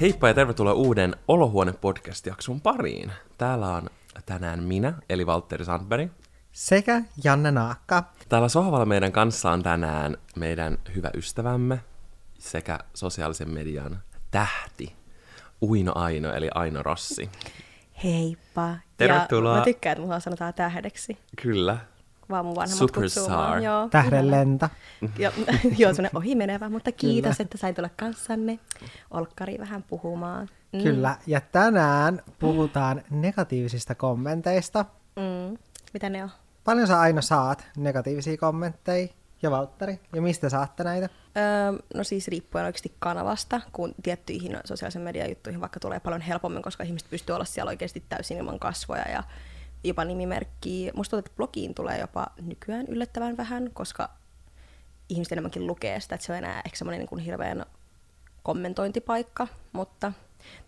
Heippa ja tervetuloa uuden Olohuone-podcast-jakson pariin. Täällä on tänään minä, eli Valtteri Sandberg. Sekä Janne Naakka. Täällä sohvalla meidän kanssa on tänään meidän hyvä ystävämme sekä sosiaalisen median tähti, Uino Aino, eli Aino Rossi. Heippa. Tervetuloa. Ja mä tykkään, että mulla sanotaan tähdeksi. Kyllä. Vaan mun vanhemmat Superstar. kutsuu mua. Joo, Tähdenlento. Joo, joo semmoinen ohimenevä, mutta kiitos, Kyllä. että sain tulla kanssanne. Olkkari vähän puhumaan. Mm. Kyllä. Ja tänään puhutaan negatiivisista kommenteista. Mm. Mitä ne on? Paljon sä aina saat negatiivisia kommentteja? Ja Valtteri? Ja mistä saatte näitä? Öö, no siis riippuen oikeasti kanavasta, kun tiettyihin sosiaalisen median juttuihin vaikka tulee paljon helpommin, koska ihmiset pystyy olla siellä oikeasti täysin ilman kasvoja ja jopa nimimerkkiä. Musta tuntuu, että blogiin tulee jopa nykyään yllättävän vähän, koska ihmiset enemmänkin lukee sitä, että se on enää ehkä semmoinen niin hirveän kommentointipaikka, mutta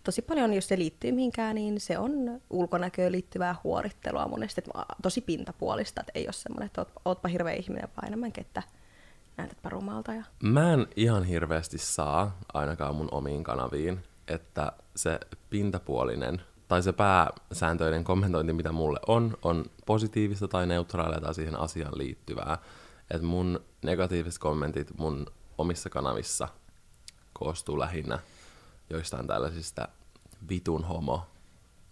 tosi paljon, jos se liittyy mihinkään, niin se on ulkonäköön liittyvää huorittelua monesti, että tosi pintapuolista, että ei ole semmoinen, että oot, ootpa hirveä ihminen, vaan enemmänkin, että näytätpä rumalta ja Mä en ihan hirveästi saa, ainakaan mun omiin kanaviin, että se pintapuolinen tai se pääsääntöinen kommentointi, mitä mulle on, on positiivista tai neutraalia tai siihen asiaan liittyvää. Että mun negatiiviset kommentit mun omissa kanavissa koostuu lähinnä joistain tällaisista vitun homo,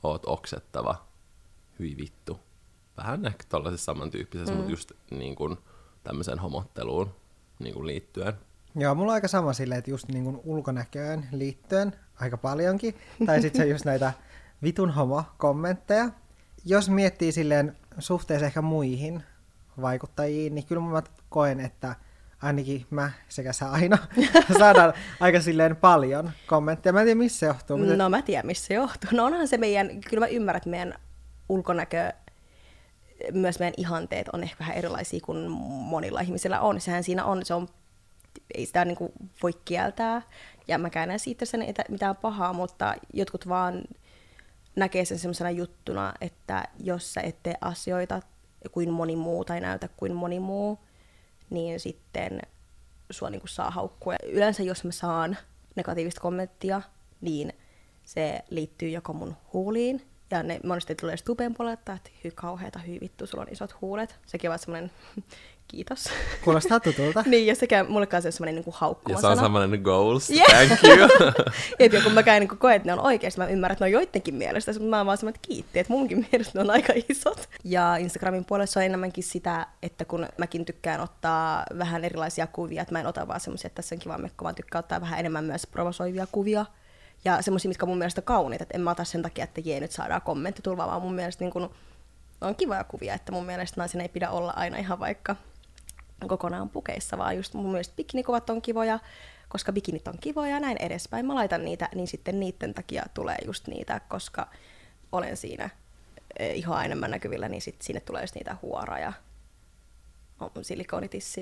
oot oksettava, hyi vittu. Vähän ehkä tollaisessa samantyyppisessä, mm. mutta just niin kuin tämmöiseen homotteluun niin kuin liittyen. Joo, mulla on aika sama silleen, että just niin kuin ulkonäköön liittyen aika paljonkin. Tai sitten se just näitä vitun homo-kommentteja. Jos miettii silleen suhteessa ehkä muihin vaikuttajiin, niin kyllä mä koen, että ainakin mä sekä sä aina saadaan aika silleen paljon kommentteja. Mä en tiedä, missä se johtuu. mutta- No mä tiedän, missä se johtuu. No onhan se meidän, kyllä mä ymmärrän, että meidän ulkonäkö, myös meidän ihanteet on ehkä vähän erilaisia kuin monilla ihmisillä on. Sehän siinä on, se on, ei sitä niin kuin voi kieltää. Ja mäkään näe siitä sen mitään pahaa, mutta jotkut vaan näkee sen semmoisena juttuna, että jos sä et tee asioita kuin moni muu tai näytä kuin moni muu, niin sitten sua niin kuin saa haukkua. Yleensä jos mä saan negatiivista kommenttia, niin se liittyy joko mun huuliin, ja ne monesti tulee stupen puolelta, että hy kauheeta, hy vittu, sulla on isot huulet. Sekin on vaan semmoinen kiitos. Kuulostaa tutulta. niin, ja sekä mulle kanssa semmoinen niin Ja haukkuma se on semmoinen goals, Yeah. thank you. Et ja kun mä käyn niin koen, että ne on oikeasti, mä ymmärrän, että ne on joidenkin mielestä, mutta mä oon vaan semmoinen, että kiitti, että munkin mielestä ne on aika isot. Ja Instagramin puolella se on enemmänkin sitä, että kun mäkin tykkään ottaa vähän erilaisia kuvia, että mä en ota vaan semmoisia, että tässä on kiva mekko, vaan tykkään ottaa vähän enemmän myös provosoivia kuvia. Ja semmoisia, mitkä mun mielestä kauniita, että en mä ota sen takia, että jee, nyt saadaan kommentti tulva, vaan mun mielestä niin kun, on kivoja kuvia, että mun mielestä naisen ei pidä olla aina ihan vaikka kokonaan pukeissa, vaan just mun mielestä bikinikuvat on kivoja, koska bikinit on kivoja ja näin edespäin. Mä laitan niitä, niin sitten niiden takia tulee just niitä, koska olen siinä eh, ihoa enemmän näkyvillä, niin sitten sinne tulee just niitä huora ja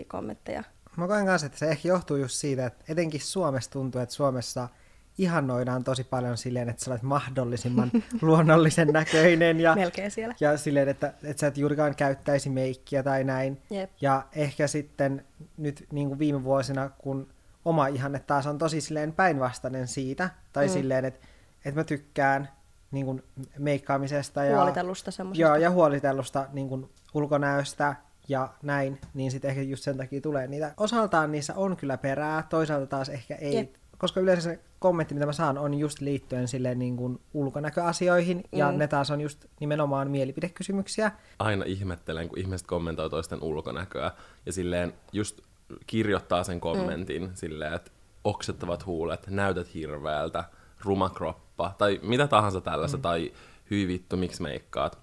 kommentteja. Mä koen kanssa, että se ehkä johtuu just siitä, että etenkin Suomessa tuntuu, että Suomessa ihannoidaan tosi paljon silleen, että sä olet mahdollisimman luonnollisen näköinen ja, Melkein siellä. ja silleen, että, että sä et juurikaan käyttäisi meikkiä tai näin. Jep. Ja ehkä sitten nyt niin kuin viime vuosina, kun oma ihanne taas on tosi silleen päinvastainen siitä, tai mm. silleen, että, että mä tykkään niin kuin meikkaamisesta ja, Huolitellusta semmoisesta. Joo, ja huolitellusta niin kuin ulkonäöstä ja näin, niin sitten ehkä just sen takia tulee niitä. Osaltaan niissä on kyllä perää, toisaalta taas ehkä ei, Jep. Koska yleensä se kommentti, mitä mä saan, on just liittyen silleen niin kuin ulkonäköasioihin, ja Mm. ne taas on just nimenomaan mielipidekysymyksiä. Aina ihmettelen, kun ihmiset kommentoi toisten ulkonäköä ja silleen just kirjoittaa sen kommentin mm. silleen, että oksettavat huulet, näytät hirveältä, ruma kroppa tai mitä tahansa tällaista, mm. tai hyi vittu, miksi meikkaat,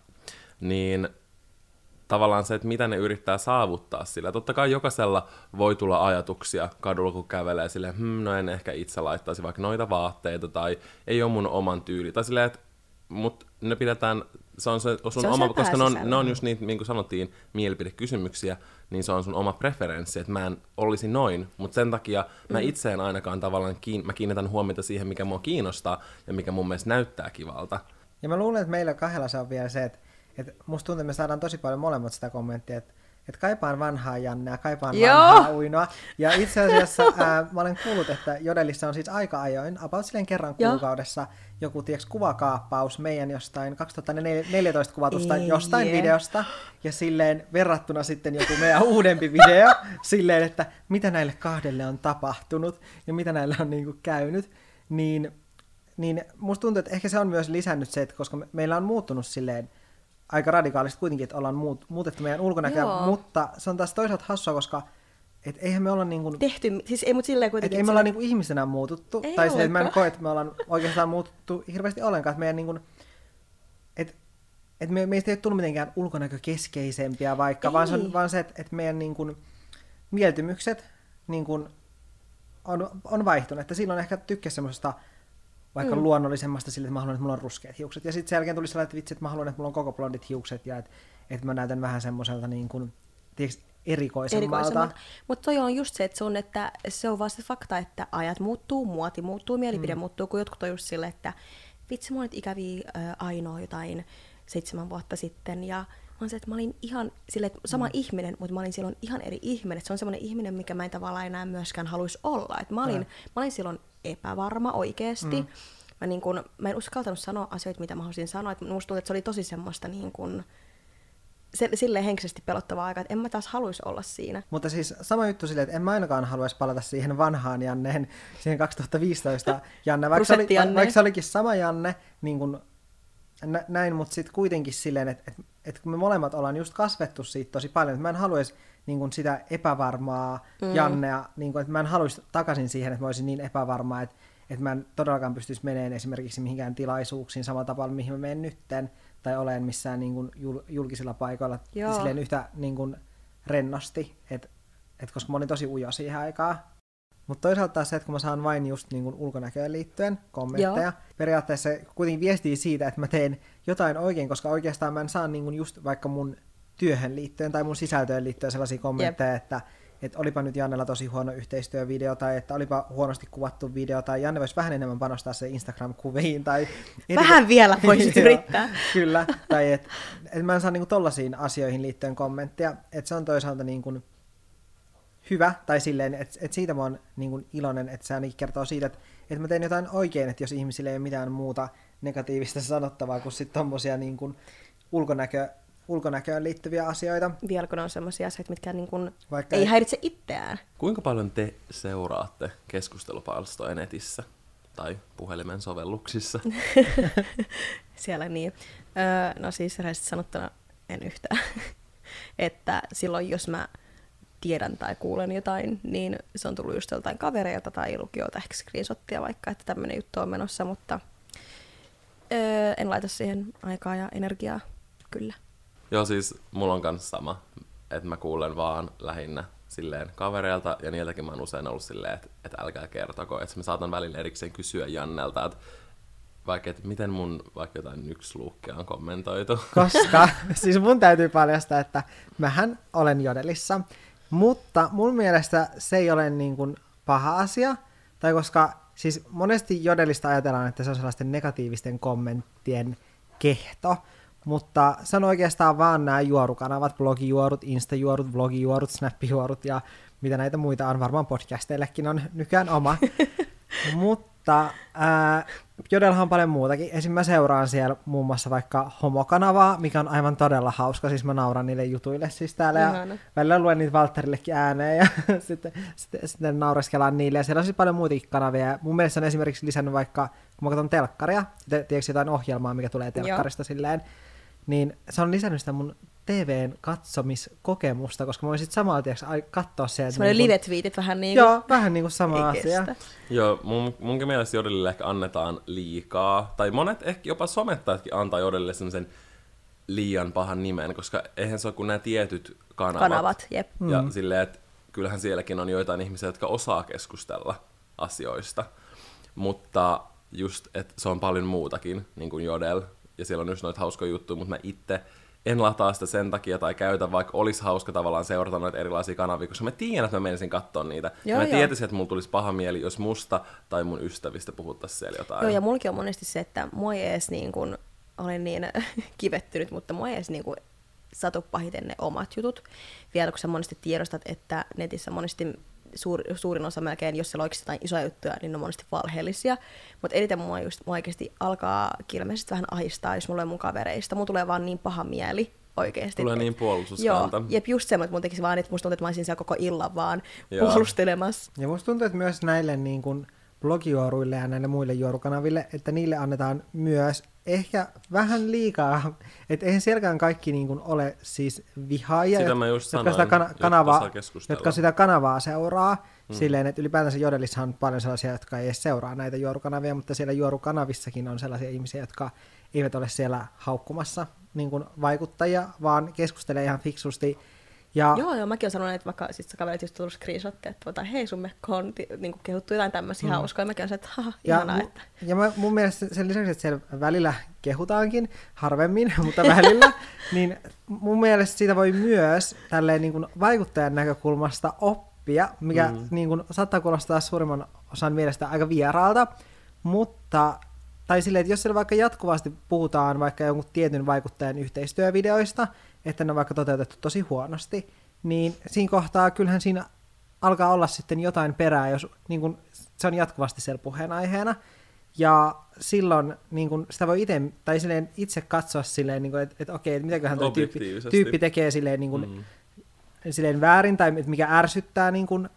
niin tavallaan se, että mitä ne yrittää saavuttaa sillä. Totta kai jokaisella voi tulla ajatuksia kadulla, kun kävelee silleen, hm, no en ehkä itse laittaisi vaikka noita vaatteita, tai ei ole mun oman tyyli, tai silleen, että mut ne pidetään, se on se sun Se on oma, koska ne on, ne on just niitä, niin kuin sanottiin, mielipidekysymyksiä, niin se on sun oma preferenssi, että mä en olisi noin, mutta sen takia mä Mm. itse en ainakaan tavallaan, kiin, mä kiinnitän huomiota siihen, mikä mua kiinnostaa, ja mikä mun mielestä näyttää kivalta. Ja mä luulen, että meillä kahdella se on vielä se, että, että musta tuntuu, että me saadaan tosi paljon molemmat sitä kommenttia, että että kaipaan vanhaa Jannea, kaipaan Joo. vanhaa uinoa. Ja itse asiassa ää, mä olen kuullut, että Jodelissa on siis aika ajoin, about silleen kerran Joo. kuukaudessa, joku tieks, kuvakaappaus meidän jostain 2014 kuvatusta Ei, jostain videosta. Ja silleen verrattuna sitten joku meidän uudempi video, silleen, että mitä näille kahdelle on tapahtunut ja mitä näille on niinku käynyt. Niin, niin musta tuntuu, että ehkä se on myös lisännyt se, että koska me, meillä on muuttunut silleen aika radikaalisti kuitenkin, että ollaan muut, muutettu meidän ulkonäköä, Joo. mutta se on taas toisaalta hassua, koska et eihän me olla niin kuin, Tehty, siis ei mut silleen et kuitenkin... ei me olla niinku ihmisenä muututtu, Ei tai silleen, että mä en koe, että me ollaan oikeastaan muututtu hirveästi ollenkaan, että meidän niinku, et, et me, meistä ei ole tullut mitenkään ulkonäkökeskeisempiä vaikka, vaan se, Ei. on, vaan se, että, että meidän niinku, mieltymykset niinku, on, on vaihtunut, että silloin ehkä tykkäsi semmoisesta vaikka mm. luonnollisemmasta sille, että mä haluan, että mulla on ruskeat hiukset. Ja sitten sen jälkeen tuli sellainen, että vitsi, että mä haluan, että mulla on koko blondit hiukset ja että, että mä näytän vähän semmoiselta niin kuin, tiiäks, erikoisemmalta. erikoisemmalta. Mutta toi on just se, että se on, että se on vaan se fakta, että ajat muuttuu, muoti muuttuu, mielipide mm. muuttuu, kun jotkut on just sille, että vitsi, mulla on nyt ikäviä äh, ainoa jotain seitsemän vuotta sitten, ja oon se, että mä olin ihan sille, että sama mm. ihminen, mutta mä olin silloin ihan eri ihminen. Et se on semmoinen ihminen, mikä mä en tavallaan enää myöskään haluaisi olla. Et mä, olin, Joo. mä olin silloin epävarma oikeasti. Mm. Mä, niin kun, mä en uskaltanut sanoa asioita, mitä mä haluaisin sanoa. Et musta tuntuu, että se oli tosi semmoista niin kun, se, silleen henkisesti pelottavaa aikaa, että en mä taas haluaisi olla siinä. Mutta siis sama juttu silleen, että en mä ainakaan haluaisi palata siihen vanhaan Janneen, siihen 2015 Janne, vaikka, se, oli, Janne. vaikka se olikin sama Janne, niin kuin nä, näin, mutta sitten kuitenkin silleen, että, että, että kun me molemmat ollaan just kasvettu siitä tosi paljon, että mä en haluaisi niin sitä epävarmaa mm. Jannea, niin kuin, että mä en haluaisi takaisin siihen, että mä olisin niin epävarmaa, että, että mä en todellakaan pystyisi menemään esimerkiksi mihinkään tilaisuuksiin samalla tavalla, mihin mä menen nytten, tai olen missään niin kuin jul, julkisilla paikoilla Joo. silleen yhtä niin kuin rennosti, että et koska mä olin tosi ujo siihen aikaan. Mutta toisaalta se, että kun mä saan vain just niin kuin ulkonäköön liittyen kommentteja, Joo. periaatteessa se kuitenkin viestii siitä, että mä teen jotain oikein, koska oikeastaan mä en saa niin kuin just vaikka mun työhön liittyen tai mun sisältöön liittyen sellaisia kommentteja, että että olipa nyt Jannella tosi huono yhteistyövideo, tai että olipa huonosti kuvattu video, tai Janne voisi vähän enemmän panostaa se Instagram-kuviin, tai... Vähän vielä voisit Joo, yrittää. Kyllä, tai että et mä en saa niinku tollasiin asioihin liittyen kommentteja, että se on toisaalta niinku hyvä, tai silleen, että et siitä mä oon niinku iloinen, että se ainakin kertoo siitä, että et mä teen jotain oikein, että jos ihmisille ei ole mitään muuta negatiivista sanottavaa kuin sitten tommosia niinku ulkonäkö, ulkonäköön liittyviä asioita. Vielä kun on sellaisia asioita, mitkä niin kun Vaikka ei ei- häiritse itseään. Kuinka paljon te seuraatte keskustelupalstoja netissä tai puhelimen sovelluksissa? Siellä niin. Öö, no siis rehellisesti sanottuna en yhtään. että silloin jos mä tiedän tai kuulen jotain, niin se on tullut just joltain kavereilta tai lukijoilta ehkä screenshottia vaikka, että tämmöinen juttu on menossa, mutta öö, en laita siihen aikaa ja energiaa, kyllä. Joo, siis mulla on kans sama, että mä kuulen vaan lähinnä silleen kavereilta, ja niiltäkin mä oon usein ollut silleen, että, että älkää kertoko, että mä saatan välillä erikseen kysyä Jannelta, että vaikka, että miten mun vaikka jotain yksi luukkia on kommentoitu. Koska, siis mun täytyy paljastaa, että mähän olen jodelissa, mutta mun mielestä se ei ole niin kuin paha asia, tai koska siis monesti jodelista ajatellaan, että se on sellaisten negatiivisten kommenttien kehto, mutta se on oikeastaan vaan nämä juorukanavat, blogijuorut, instajuorut, vlogijuorut, snappijuorut ja mitä näitä muita on, varmaan podcasteillekin on nykyään oma. Mutta ää, Jodellahan on paljon muutakin. Esim. mä seuraan siellä muun muassa vaikka homokanavaa, mikä on aivan todella hauska. Siis mä nauran niille jutuille siis täällä ja Ihana. välillä luen niitä Valtterillekin ääneen ja sitten, sitten, sitten naureskellaan niille. Ja siellä on siis paljon muitakin kanavia. Ja mun mielestä on esimerkiksi lisännyt vaikka, kun mä katson telkkaria, te, tiedätkö jotain ohjelmaa, mikä tulee telkkarista silleen, niin se on lisännyt sitä mun TVn katsomiskokemusta, koska mä voin sitten samalla ai- katsoa sieltä. Semmoinen niin live-tweetit vähän niin kuin... Joo, vähän niin kuin sama asia. Joo, mun, munkin mielestä Jodelille ehkä annetaan liikaa, tai monet ehkä jopa somettajatkin antaa Jodelille semmoisen liian pahan nimen, koska eihän se ole kuin nämä tietyt kanavat. Kanavat, jep. Ja mm. silleen, että kyllähän sielläkin on joitain ihmisiä, jotka osaa keskustella asioista. Mutta just, että se on paljon muutakin, niin kuin Jodel, ja siellä on just noita hauskoja juttuja, mutta mä itse en lataa sitä sen takia tai käytä, vaikka olisi hauska tavallaan seurata noita erilaisia kanavia, koska mä tiedän, että mä menisin katsoa niitä. Joo, ja mä tietäisin, että mulla tulisi paha mieli, jos musta tai mun ystävistä puhuttaisiin siellä jotain. Joo, ja mullakin on monesti se, että mua ei edes niin kuin, olen niin kivettynyt, mutta mua ei edes niin kuin, satu pahiten ne omat jutut. Vielä kun sä monesti tiedostat, että netissä monesti suur, suurin osa melkein, jos siellä on oikeasti jotain isoja juttuja, niin ne on monesti valheellisia. Mutta eniten mua, just, mua oikeasti alkaa ilmeisesti vähän ahistaa, jos mulla on mun kavereista. Mulla tulee vaan niin paha mieli oikeasti. Tulee niin puolustuskanta. Joo, jep, just semmoinen, että mun tekisi vaan, että musta tuntuu, että mä olisin siellä koko illan vaan Joo. puolustelemassa. Ja musta tuntuu, että myös näille niin kuin blogijuoruille ja näille muille juorukanaville, että niille annetaan myös ehkä vähän liikaa, että eihän sielläkään kaikki niin kuin ole siis vihaajia, Sitä mä just jotka, sanoin, sitä kana- kanavaa, jotka sitä kanavaa seuraa, mm. silleen, että ylipäätänsä Jodelissa on paljon sellaisia, jotka ei edes seuraa näitä juorukanavia, mutta siellä juorukanavissakin on sellaisia ihmisiä, jotka eivät ole siellä haukkumassa niin kuin vaikuttajia, vaan keskustelee ihan fiksusti. Ja Joo, joo, mäkin olen sanonut, että vaikka sit sä kaverit just tullut screenshotteja, että tota, hei sun mekko on niinku kehuttu jotain tämmöisiä mm. hauskoja, mäkin olen se, että haha, Ja, ihanaa, mu- että... ja mä, mun mielestä sen lisäksi, että siellä välillä kehutaankin, harvemmin, mutta välillä, niin mun mielestä siitä voi myös tälleen niin kuin vaikuttajan näkökulmasta oppia, mikä mm. niin kuin, saattaa kuulostaa suurimman osan mielestä aika vieraalta, mutta tai silleen, että jos siellä vaikka jatkuvasti puhutaan vaikka jonkun tietyn vaikuttajan yhteistyövideoista, että ne on vaikka toteutettu tosi huonosti, niin siinä kohtaa kyllähän siinä alkaa olla sitten jotain perää, jos niin kun, se on jatkuvasti siellä puheenaiheena. Ja silloin niin kun, sitä voi ite, tai silleen itse katsoa silleen, niin että, että okei, että mitäköhän tuo tyyppi, tyyppi tekee silleen, niin kun, Mm. silleen väärin, tai mikä ärsyttää niin kun,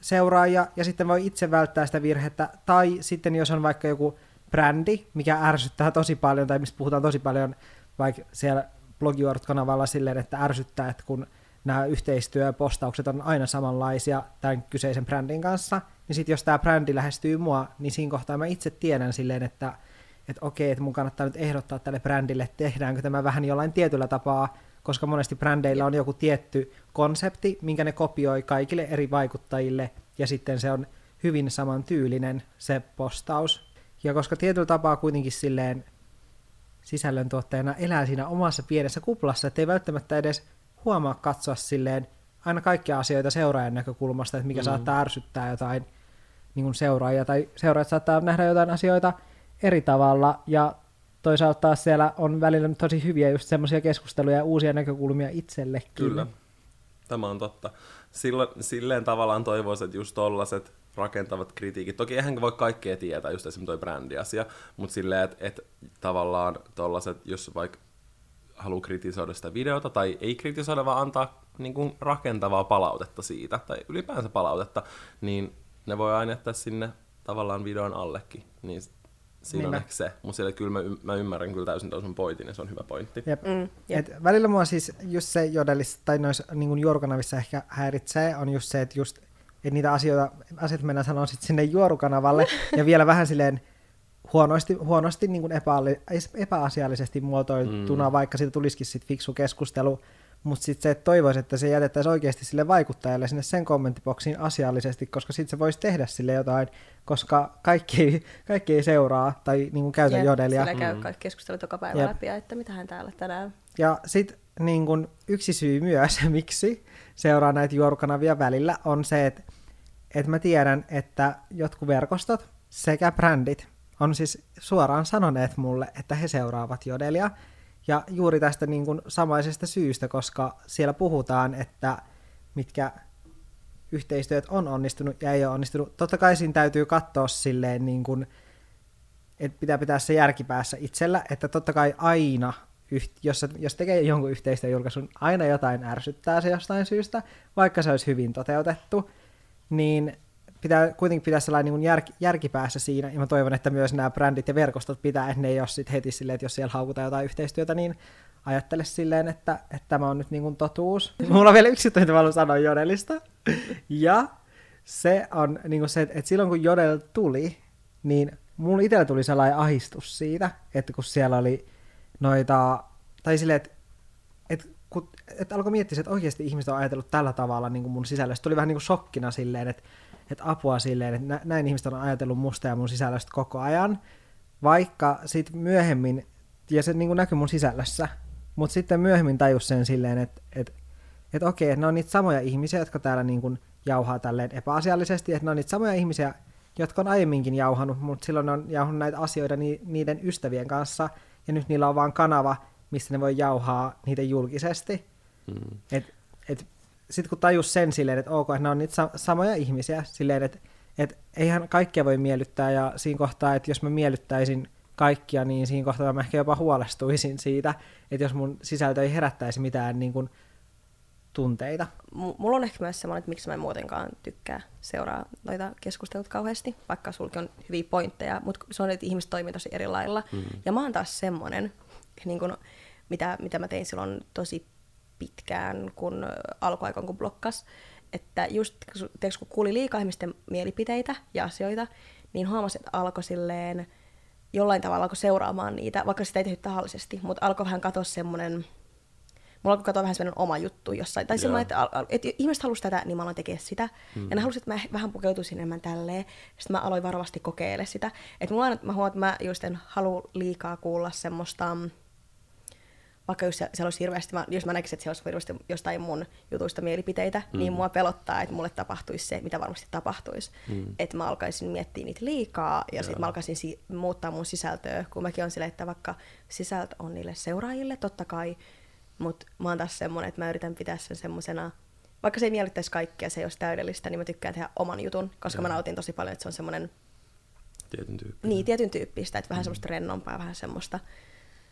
seuraajia, ja sitten voi itse välttää sitä virhettä. Tai sitten jos on vaikka joku brändi, mikä ärsyttää tosi paljon, tai mistä puhutaan tosi paljon vaikka siellä blogiort-kanavalla silleen, että ärsyttää, että kun nämä yhteistyöpostaukset on aina samanlaisia tämän kyseisen brändin kanssa, niin sitten jos tämä brändi lähestyy mua, niin siinä kohtaa mä itse tiedän silleen, että, että okei, että mun kannattaa nyt ehdottaa tälle brändille, että tehdäänkö tämä vähän jollain tietyllä tapaa, koska monesti brändeillä on joku tietty konsepti, minkä ne kopioi kaikille eri vaikuttajille, ja sitten se on hyvin samantyylinen se postaus. Ja koska tietyllä tapaa kuitenkin silleen sisällöntuottajana elää siinä omassa pienessä kuplassa, ettei välttämättä edes huomaa katsoa silleen aina kaikkia asioita seuraajan näkökulmasta, että mikä mm. saattaa ärsyttää jotain niin kuin seuraajia, tai seuraajat saattaa nähdä jotain asioita eri tavalla, ja toisaalta taas siellä on välillä tosi hyviä just semmoisia keskusteluja ja uusia näkökulmia itsellekin. Kyllä, tämä on totta. Silloin, silleen tavallaan toivoisin, että just tollaset rakentavat kritiikit. Toki eihän voi kaikkea tietää, just esimerkiksi toi brändiasia, mutta silleen, että et, tavallaan tollaset, jos vaikka haluaa kritisoida sitä videota, tai ei kritisoida, vaan antaa niin kuin rakentavaa palautetta siitä, tai ylipäänsä palautetta, niin ne voi aina jättää sinne tavallaan videon allekin. Niin siinä on Niinpä. ehkä se. Mutta sille kyllä mä, y- mä ymmärrän kyllä täysin tuon sun pointin, ja se on hyvä pointti. Jep. Mm, jep. Et välillä mua siis just se jodelissa tai noissa niin juorukanavissa ehkä häiritsee, on just se, että just että niitä asioita, asiat mennään sanoa sit sinne juorukanavalle ja vielä vähän silleen huonosti, huonosti niin kuin epäali, epäasiallisesti muotoiltuna, mm. vaikka siitä tulisikin sit fiksu keskustelu, mutta sitten se, että toivoisi, että se jätettäisiin oikeasti sille vaikuttajalle sinne sen kommenttiboksiin asiallisesti, koska sitten se voisi tehdä sille jotain, koska kaikki ei, kaikki ei seuraa tai niin kuin käytä Jep, jodelia. Siellä käy Mm. kaikki keskustelut joka päivä Jep. läpi, ja että mitähän täällä tänään. Ja sitten niin yksi syy myös, miksi seuraa näitä juorukanavia välillä, on se, että, että mä tiedän, että jotkut verkostot sekä brändit on siis suoraan sanoneet mulle, että he seuraavat jodelia. Ja juuri tästä niin kun samaisesta syystä, koska siellä puhutaan, että mitkä yhteistyöt on onnistunut ja ei ole onnistunut. Totta kai siinä täytyy katsoa silleen niin kuin, että pitää pitää se järkipäässä itsellä, että totta kai aina, jos, jos tekee jonkun yhteistyöjulkaisun, aina jotain ärsyttää se jostain syystä, vaikka se olisi hyvin toteutettu, niin pitää kuitenkin pitää sellainen niin jär, järkipäässä siinä, ja mä toivon, että myös nämä brändit ja verkostot pitää, että ne ei ole sit heti silleen, että jos siellä haukutaan jotain yhteistyötä, niin ajattele silleen, että, että tämä on nyt niin kuin totuus. Mulla on vielä yksi mitä mä haluan sanoa Jodelista. Ja se on niin kuin se, että silloin kun Jodel tuli, niin mulla itsellä tuli sellainen ahistus siitä, että kun siellä oli noita, tai silleen, että, että, kun, että alkoi miettiä, että oikeasti ihmiset on ajatellut tällä tavalla niin kuin mun sisällöstä. Tuli vähän niin kuin shokkina silleen, että, että apua silleen, että nä- näin ihmiset on ajatellut musta ja mun sisällöstä koko ajan, vaikka sitten myöhemmin, ja se niin kuin näkyi mun sisällössä, mutta sitten myöhemmin tajus sen silleen, että, että, että okei, että ne on niitä samoja ihmisiä, jotka täällä niin kuin jauhaa tälleen epäasiallisesti, että ne on niitä samoja ihmisiä, jotka on aiemminkin jauhanut, mutta silloin ne on jauhanut näitä asioita ni, niiden ystävien kanssa, ja nyt niillä on vaan kanava, missä ne voi jauhaa niitä julkisesti. Mm. Et, et, Sitten kun tajus sen silleen, että ok, että ne on niitä sa- samoja ihmisiä, silleen, että et eihän kaikkia voi miellyttää, ja siinä kohtaa, että jos mä miellyttäisin kaikkia, niin siinä kohtaa mä ehkä jopa huolestuisin siitä, että jos mun sisältö ei herättäisi mitään niin kuin, tunteita. M- mulla on ehkä myös semmoinen, että miksi mä en muutenkaan tykkää seuraa noita keskustelut kauheasti, vaikka sulki on hyviä pointteja, mutta se on, että ihmiset toimii tosi eri lailla. Mm. Ja mä oon taas semmoinen, niin kun, mitä, mitä mä tein silloin tosi pitkään, kun alkuaikaan kun blokkas, että just tiiäks, kun kuuli liikaa ihmisten mielipiteitä ja asioita, niin huomasi, että alkoi silleen jollain tavalla alkoi seuraamaan niitä, vaikka sitä ei tehty tahallisesti, mutta alkoi vähän katsoa semmoinen, mulla alkoi katsoa vähän semmoinen oma juttu jossain, tai semmoinen, että, että ihmiset halusivat tätä, niin mä aloin tekemään sitä, mm. ja ne halusivat, että mä vähän pukeutuisin enemmän tälleen, sitten mä aloin varovasti kokeile sitä, että mulla on, mä huomaan, että mä just en halua liikaa kuulla semmoista, vaikka jos siellä olisi hirveästi, jos mä näkisin, että siellä olisi hirveästi jostain mun jutuista mielipiteitä, mm. niin mua pelottaa, että mulle tapahtuisi se, mitä varmasti tapahtuisi. Mm. Että mä alkaisin miettiä niitä liikaa ja sitten mä alkaisin si- muuttaa mun sisältöä, kun mäkin on silleen, että vaikka sisältö on niille seuraajille, totta kai, mutta mä oon taas semmoinen, että mä yritän pitää sen semmoisena, vaikka se ei miellyttäisi kaikkea, se ei olisi täydellistä, niin mä tykkään tehdä oman jutun, koska ja. mä nautin tosi paljon, että se on semmoinen... Tietyn tyyppistä. Niin, tietyn tyyppistä, että vähän mm. semmoista rennompaa, vähän semmoista,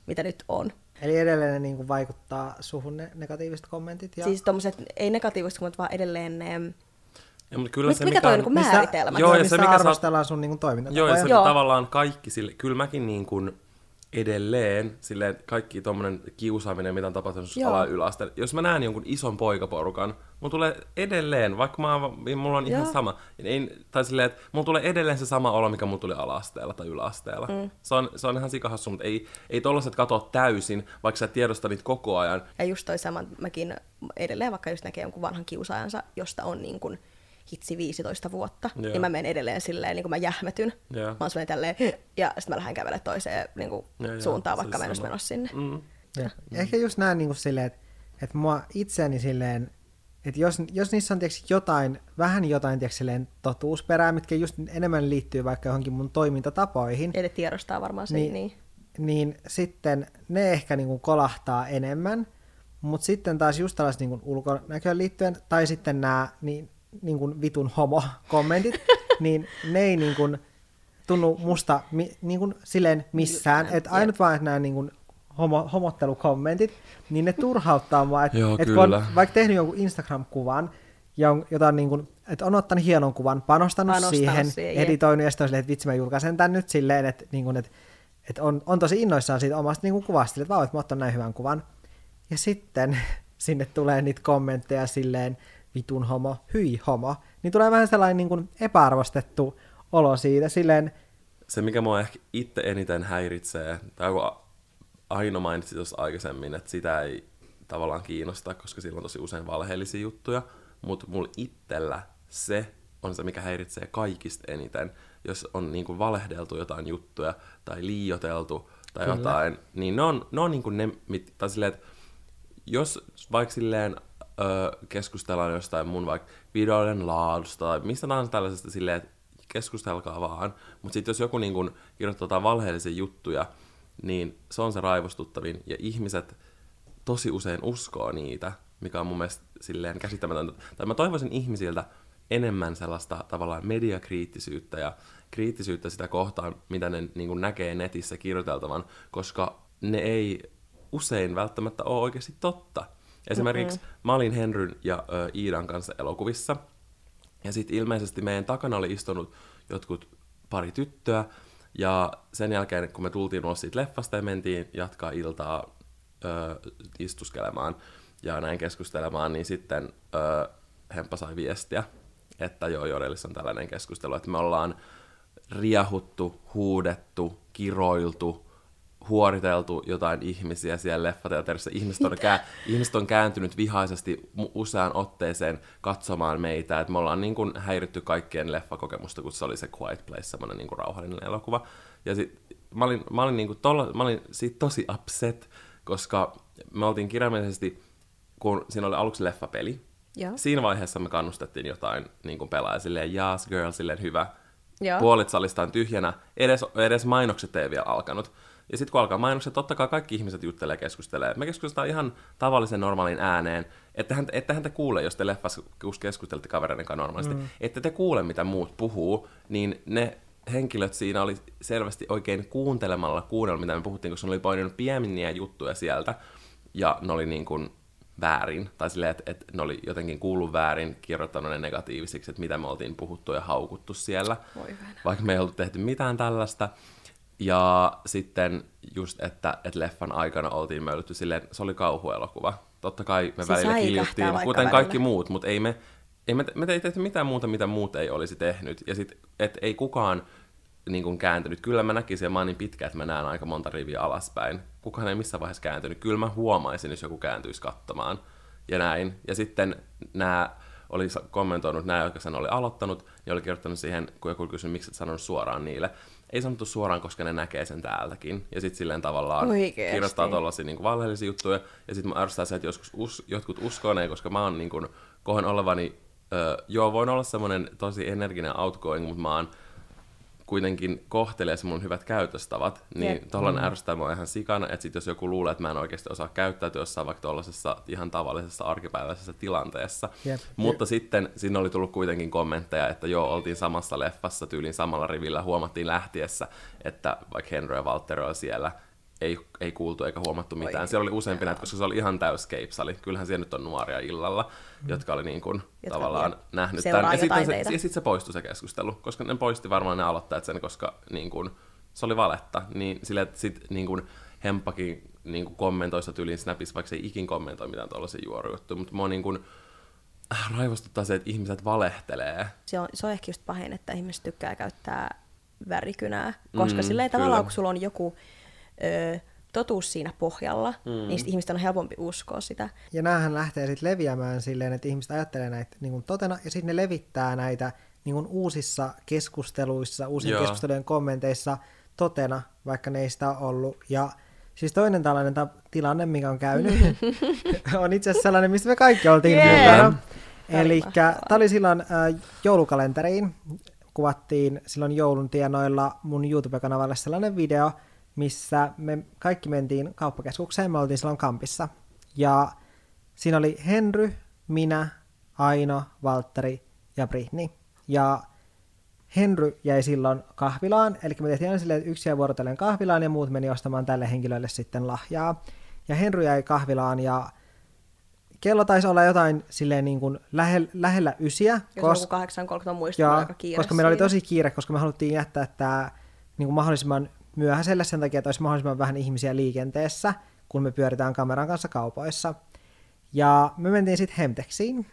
mitä nyt on. Eli edelleen ne niin kuin vaikuttaa suhun ne negatiiviset kommentit? Ja... Siis tommoset, ei negatiiviset kommentit, vaan edelleen ne... Ja, mutta kyllä Mit, se, mikä, toi on niin määritelmä? Joo, ja se, mikä arvostellaan sun niin toimintatapoja. Joo, ja se Joo. tavallaan kaikki sille, kyllä mäkin niin kuin, edelleen silleen, kaikki tuommoinen kiusaaminen, mitä on tapahtunut ala yläasteella. Jos mä näen jonkun ison poikaporukan, mulla tulee edelleen, vaikka mä, mulla on ihan Joo. sama, niin ei, tai silleen, että mulla tulee edelleen se sama olo, mikä mulla tuli alasteella tai yläasteella. Mm. Se, on, se on ihan sikahassu, mutta ei, ei tollaset katoa täysin, vaikka sä tiedostat niitä koko ajan. Ja just toi sama, mäkin edelleen vaikka just näkee jonkun vanhan kiusaajansa, josta on niin kuin hitsi 15 vuotta, yeah. niin mä menen edelleen silleen, niin kuin mä jähmetyn. Yeah. Mä oon silleen tälleen, ja sitten mä lähden kävelemään toiseen niin kuin yeah, suuntaan, yeah. vaikka mä en olisi menossa sinne. Mm. Ja. Ja ehkä just näin niin kuin silleen, että, että mua itseäni silleen, että jos, jos niissä on tiiäks, jotain, vähän jotain tiiäks, silleen, totuusperää, mitkä just enemmän liittyy vaikka johonkin mun toimintatapoihin. Eli tiedostaa varmaan sen, niin, niin. Niin sitten ne ehkä niin kuin kolahtaa enemmän, mutta sitten taas just tällaiset niin ulkonäköön liittyen, tai sitten nämä, niin niin kuin vitun homo-kommentit, niin ne ei niin kuin tunnu musta mi, niin kuin silleen missään. Että ainut vaan, että nämä niin kuin homo, homottelukommentit, niin ne turhauttaa mua. Että Joo, et kun on vaikka tehnyt jonkun Instagram-kuvan, ja on, jotain niin kuin, että on ottanut hienon kuvan, panostanut, panostanut siihen, siihen editoinut, ja sitten on silleen, että vitsi mä julkaisen tämän nyt silleen, että, niin kuin, että, että on, on tosi innoissaan siitä omasta niin kuin kuvasta, että vau, että mä otan näin hyvän kuvan. Ja sitten sinne tulee niitä kommentteja silleen, vitun homo, hyi homo, niin tulee vähän sellainen niin kuin epäarvostettu olo siitä. Silleen... Se, mikä mua ehkä itse eniten häiritsee, tai kun Aino mainitsi tuossa aikaisemmin, että sitä ei tavallaan kiinnosta, koska sillä on tosi usein valheellisia juttuja, mutta mulla itsellä se on se, mikä häiritsee kaikista eniten, jos on niin kuin valehdeltu jotain juttuja tai liioteltu tai Kyllä. jotain, niin ne on, ne on niin kuin ne, mit, tai silleen, että jos vaikka silleen öö, keskustellaan jostain mun vaikka videoiden laadusta tai mistä tahansa tällaisesta silleen, että keskustelkaa vaan. Mutta sitten jos joku niin kun, kirjoittaa valheellisia juttuja, niin se on se raivostuttavin. Ja ihmiset tosi usein uskoo niitä, mikä on mun mielestä silleen käsittämätöntä. Tai mä toivoisin ihmisiltä enemmän sellaista tavallaan mediakriittisyyttä ja kriittisyyttä sitä kohtaan, mitä ne niin kuin näkee netissä kirjoiteltavan, koska ne ei usein välttämättä ole oikeasti totta. Esimerkiksi mm-hmm. mä olin Henryn ja ö, Iidan kanssa elokuvissa, ja sitten ilmeisesti meidän takana oli istunut jotkut pari tyttöä, ja sen jälkeen, kun me tultiin ulos siitä leffasta ja mentiin jatkaa iltaa ö, istuskelemaan ja näin keskustelemaan, niin sitten ö, Hemppa sai viestiä, että joo, Jodelissa on tällainen keskustelu, että me ollaan riahuttu, huudettu, kiroiltu, huoriteltu jotain ihmisiä siellä leffateatterissa. Ihmiset on, kää, ihmiset on kääntynyt vihaisesti useaan otteeseen katsomaan meitä. Et me ollaan niin kuin häiritty kaikkien leffakokemusta, kun se oli se Quiet Place, semmoinen niin kuin rauhallinen elokuva. Ja sit, mä olin, mä olin, niin kuin tolla, mä olin siitä tosi upset, koska me oltiin kirjaimellisesti, kun siinä oli aluksi leffapeli, ja. Siinä vaiheessa me kannustettiin jotain niin kuin pelaajia silleen, yes girl, silleen hyvä. Ja. Puolet salista on tyhjänä, edes, edes mainokset ei vielä alkanut. Ja sitten kun alkaa mainokset, totta kai kaikki ihmiset juttelee ja keskustelee. Me keskustellaan ihan tavallisen normaalin ääneen. Ettehän, ettehän te kuule, jos te leffassa keskustelette kavereiden kanssa normaalisti, mm. ette te kuule, mitä muut puhuu, niin ne henkilöt siinä oli selvästi oikein kuuntelemalla kuunnella, mitä me puhuttiin, koska ne oli poiminut pieniä juttuja sieltä, ja ne oli niin kuin väärin, tai silleen, että, että ne oli jotenkin kuullut väärin, kirjoittanut ne negatiivisiksi, että mitä me oltiin puhuttu ja haukuttu siellä, Voi vaikka me ei oltu tehty mitään tällaista. Ja sitten just, että, että leffan aikana oltiin möylytty silleen, se oli kauhuelokuva. Totta kai me Se välillä kiljuttiin, kuten välillä. kaikki muut, mutta ei me, ei me, me ei tehty mitään muuta, mitä muut ei olisi tehnyt. Ja sit, et ei kukaan niin kuin kääntynyt. Kyllä mä näkisin, ja mä oon niin pitkä, että mä näen aika monta riviä alaspäin. Kukaan ei missään vaiheessa kääntynyt. Kyllä mä huomaisin, jos joku kääntyisi katsomaan. Ja näin. Ja sitten nämä oli kommentoinut, nämä, jotka sen oli aloittanut, niin oli kirjoittanut siihen, kun joku kysynyt, miksi et sanonut suoraan niille. Ei sanottu suoraan, koska ne näkee sen täältäkin. Ja sitten silleen tavallaan Oikeesti? kirjoittaa tollasia niin valheellisia juttuja. Ja sitten mä ärsytän se, että joskus us, jotkut uskoo ne, koska mä oon niin kuin, kohan olevani, ö, joo, voin olla semmoinen tosi energinen outgoing, mutta mä oon kuitenkin kohtelee se mun hyvät käytöstavat, niin Jep. tuolla mm. ärsyttää mua ihan sikana, että sit jos joku luulee, että mä en oikeasti osaa käyttäytyä jossain vaikka tuollaisessa ihan tavallisessa arkipäiväisessä tilanteessa. Jep. Mutta sitten sinne oli tullut kuitenkin kommentteja, että joo, oltiin samassa leffassa tyylin samalla rivillä, huomattiin lähtiessä, että vaikka Henry ja Walter oli siellä, ei, ei kuultu eikä huomattu mitään. Oi, Siellä oli useampi näitä, koska se oli ihan täys keipsali. Kyllähän siellä nyt on nuoria illalla, jotka oli niin kuin, Jotka tavallaan vielä nähnyt seuraa tämän. Ja sitten, se, ja sitten se poistui se keskustelu, koska ne poisti varmaan ne aloittajat sen, koska niin kuin, se oli valetta. Niin sille, että sit niin kuin, Hemppakin niin kuin kommentoi sitä tyyliin Snapissa, vaikka se ei ikin kommentoi mitään tuollaisia juorujuttuja, mutta mua niin kuin, äh, raivostuttaa se, että ihmiset valehtelee. se on, se on ehkä just pahin, että ihmiset tykkää käyttää värikynää, koska Mm, mm, silleen tavallaan, kun sulla on joku ö, totuus siinä pohjalla, mm. niin ihmisten on helpompi uskoa sitä. Ja näähän lähtee sitten leviämään silleen, että ihmiset ajattelee näitä niin kuin totena, ja sitten ne levittää näitä niin kuin uusissa keskusteluissa, uusien Joo. keskustelujen kommenteissa totena, vaikka ne ei sitä ollut. Ja siis toinen tällainen ta- tilanne, mikä on käynyt, on itse asiassa sellainen, mistä me kaikki oltiin Jee. mukana. Tämä oli Eli tämä oli silloin äh, joulukalenteriin, kuvattiin silloin joulun tienoilla mun YouTube-kanavalle sellainen video, missä me kaikki mentiin kauppakeskukseen, me oltiin silloin kampissa. Ja siinä oli Henry, minä, Aino, Valtteri ja Britni. Ja Henry jäi silloin kahvilaan, eli me tehtiin aina silleen, että yksi jäi vuorotellen kahvilaan ja muut meni ostamaan tälle henkilölle sitten lahjaa. Ja Henry jäi kahvilaan ja kello taisi olla jotain silleen niin kuin lähellä, lähellä ysiä, Jos joku 8.30 on muistunut Joo, aika kiire koska meillä oli tosi kiire, koska me haluttiin jättää tämä niin kuin mahdollisimman myöhäiselle sen takia, että olisi mahdollisimman vähän ihmisiä liikenteessä, kun me pyöritään kameran kanssa kaupoissa. Ja me mentiin sitten Hemtexiin.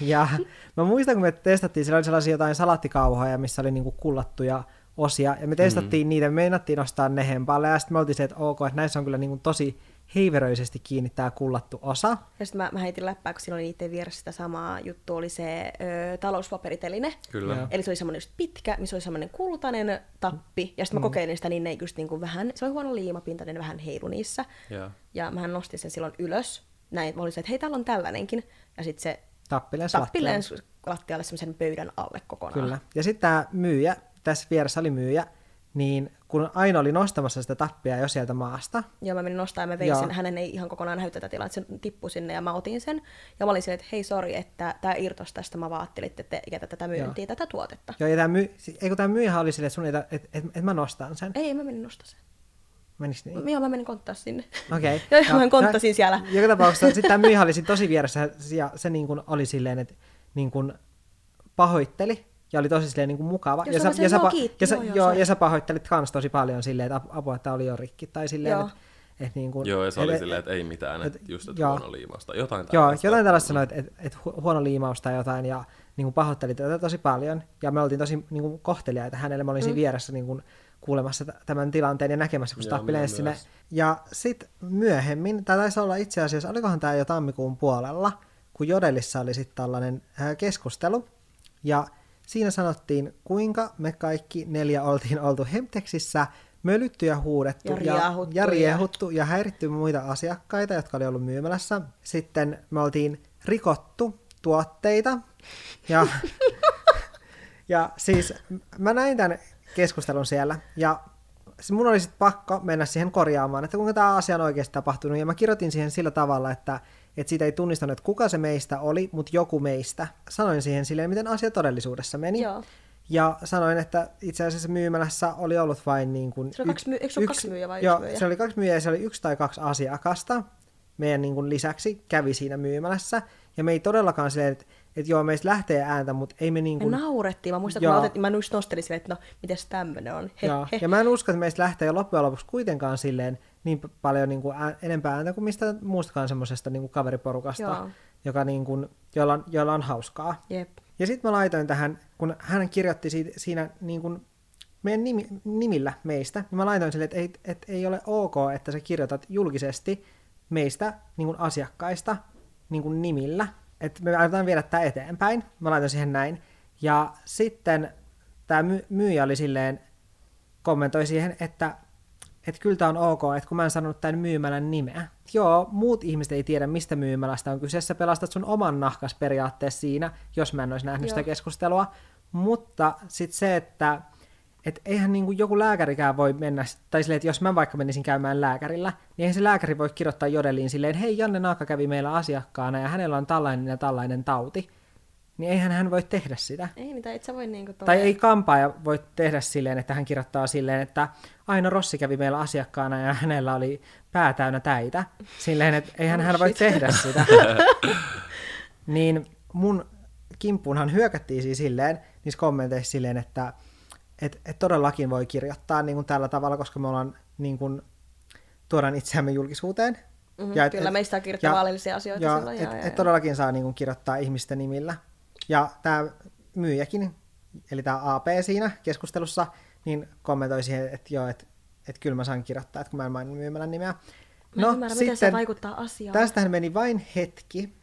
Ja mä muistan, kun me testattiin, siellä oli sellaisia jotain salattikauhoja, missä oli niinku kullattuja osia, ja me testattiin mm. niitä, me meinattiin nostaa ne hempalle, ja sitten me oltiin se, että ok, että näissä on kyllä niinku tosi heiveröisesti kiinni tämä kullattu osa. Ja sitten mä, mä heitin läppää, kun siinä oli niiden vieressä sitä samaa juttu, oli se ö, talouspaperiteline. Kyllä. Joo. Eli se oli semmoinen just pitkä, missä oli semmoinen kultainen tappi. Ja sitten mä kokeilin sitä, niin ne just niinku vähän, se oli huono liimapinta, niin ne vähän heilu niissä. Joo. Ja mähän nostin sen silloin ylös. Näin, mä olin se, että hei, täällä on tällainenkin. Ja sitten se Tappi lensi tappi lattialle. lattialle semmoisen pöydän alle kokonaan. Kyllä. Ja sitten tämä myyjä, tässä vieressä oli myyjä, niin kun Aino oli nostamassa sitä tappia jo sieltä maasta, Joo, mä menin nostaa ja mä vein Joo. sen. Hänen ei ihan kokonaan näy tätä tilaa, että se tippui sinne ja mä otin sen. Ja mä olin silleen, että hei sori, että tämä irtos tästä, mä vaan ajattelin, että te jätä tätä myyntiä, tätä tuotetta. Joo, ja tämä myy, ei kun tämä myyjä oli silleen, että sun ei, että et, et, et mä nostan sen. Ei, mä menin nostaa sen. Menis niin? Joo, mä menin konttaa sinne. Okei. Joo, joo, mä konttasin siellä. Joka tapauksessa sitten tämä myyjä oli tosi vieressä ja se niin kuin oli silleen, että niin kuin pahoitteli ja oli tosi silleen niin kuin mukava. Joo, ja, se oli se, joo, pa- kiitti, ja, sä, joo, joo, joo, se. ja sä pahoittelit kans tosi paljon silleen, että ap- apua, että oli jo rikki. Tai silleen, Joo. että et niin kuin, Joo, ja se oli et- silleen, että ei mitään, että et- just että joo. huono liimausta. Jotain Joo, tällaista. jotain tällaista sanoi, että, että, että hu- huono liimaus tai jotain, ja niin kuin pahoitteli tätä tosi paljon, ja me oltiin tosi niin kuin, kohteliaita hänelle, mä olin siinä vieressä niin kuin, kuulemassa tämän tilanteen ja näkemässä, kun lensi sinne. Ja sitten myöhemmin, tämä taisi olla itse asiassa, olikohan tämä jo tammikuun puolella, kun Jodelissa oli sitten tällainen äh, keskustelu, ja siinä sanottiin, kuinka me kaikki neljä oltiin oltu Hemtexissä, mölytty ja huudettu Ja riehuttu ja, ja riehuttu ja häiritty muita asiakkaita, jotka oli ollut myymälässä. Sitten me oltiin rikottu tuotteita. Ja, ja siis mä näin tämän keskustelun siellä ja mun oli sitten pakko mennä siihen korjaamaan, että kuinka tämä asia on oikeasti tapahtunut. Ja mä kirjoitin siihen sillä tavalla, että, että siitä ei tunnistanut, että kuka se meistä oli, mutta joku meistä. Sanoin siihen silleen, miten asia todellisuudessa meni. Joo. Ja sanoin, että itse asiassa myymälässä oli ollut vain niin kuin Se oli kaksi myy- eikö se ole kaksi myyjää vai yksi joo, myyjä? se oli kaksi myyjää ja se oli yksi tai kaksi asiakasta meidän niin kuin lisäksi kävi siinä myymälässä. Ja me ei todellakaan silleen, että, että joo, meistä lähtee ääntä, mutta ei me niin Me kuin... naurettiin. Mä muistan, Joo. mä, otettiin, mä just nostelin silleen, että no, mites tämmönen on. He, Joo. he. Ja mä en usko, että meistä lähtee loppujen lopuksi kuitenkaan silleen niin paljon niin kuin ää, enempää ääntä kuin mistä muustakaan semmoisesta niin kuin kaveriporukasta, Joo. joka niin kuin, jolla, on, jolla on hauskaa. Jep. Ja sitten mä laitoin tähän, kun hän kirjoitti siitä, siinä niin kuin meidän nimi, nimillä meistä, niin mä laitoin sille, että ei, että ei ole ok, että sä kirjoitat julkisesti meistä niin kuin asiakkaista niin kuin nimillä. Että me aiotaan viedä tämä eteenpäin. Mä laitoin siihen näin. Ja sitten tämä my- myyjä oli silleen, kommentoi siihen, että että kyllä tämä on ok, että kun mä en sanonut tämän myymälän nimeä. Joo, muut ihmiset ei tiedä, mistä myymälästä on kyseessä. Pelastat sun oman nahkas periaatteessa siinä, jos mä en olisi nähnyt Joo. sitä keskustelua. Mutta sitten se, että et eihän niinku joku lääkärikään voi mennä, tai silleen, että jos mä vaikka menisin käymään lääkärillä, niin eihän se lääkäri voi kirjoittaa jodeliin silleen, hei Janne Naakka kävi meillä asiakkaana ja hänellä on tällainen ja tällainen tauti. Niin eihän hän voi tehdä sitä. Ei niitä, et sä voi niinku Tai ei kampaaja voi tehdä silleen, että hän kirjoittaa silleen, että Aino Rossi kävi meillä asiakkaana ja hänellä oli pää täynnä täitä. Silleen, että eihän Oh, hän voi tehdä sitä. niin mun kimppuunhan hyökättiin siis silleen, niissä kommenteissa silleen, että et, et todellakin voi kirjoittaa niin kuin tällä tavalla, koska me ollaan niin kuin, tuodaan itseämme julkisuuteen. Mhm, Ja et- kyllä et- meistä saa kirjoittaa ja- vaaleellisia asioita ja, silloin. et, joo, et joo. todellakin saa niin kuin, kirjoittaa ihmisten nimillä. Ja tämä myyjäkin, eli tämä AP siinä keskustelussa, niin kommentoi siihen, että joo, että et kyllä mä saan kirjoittaa, että kun mä en maininnut myymälän nimeä. Mä en ymmärrä, miten se vaikuttaa asiaan. Tästähän meni vain hetki,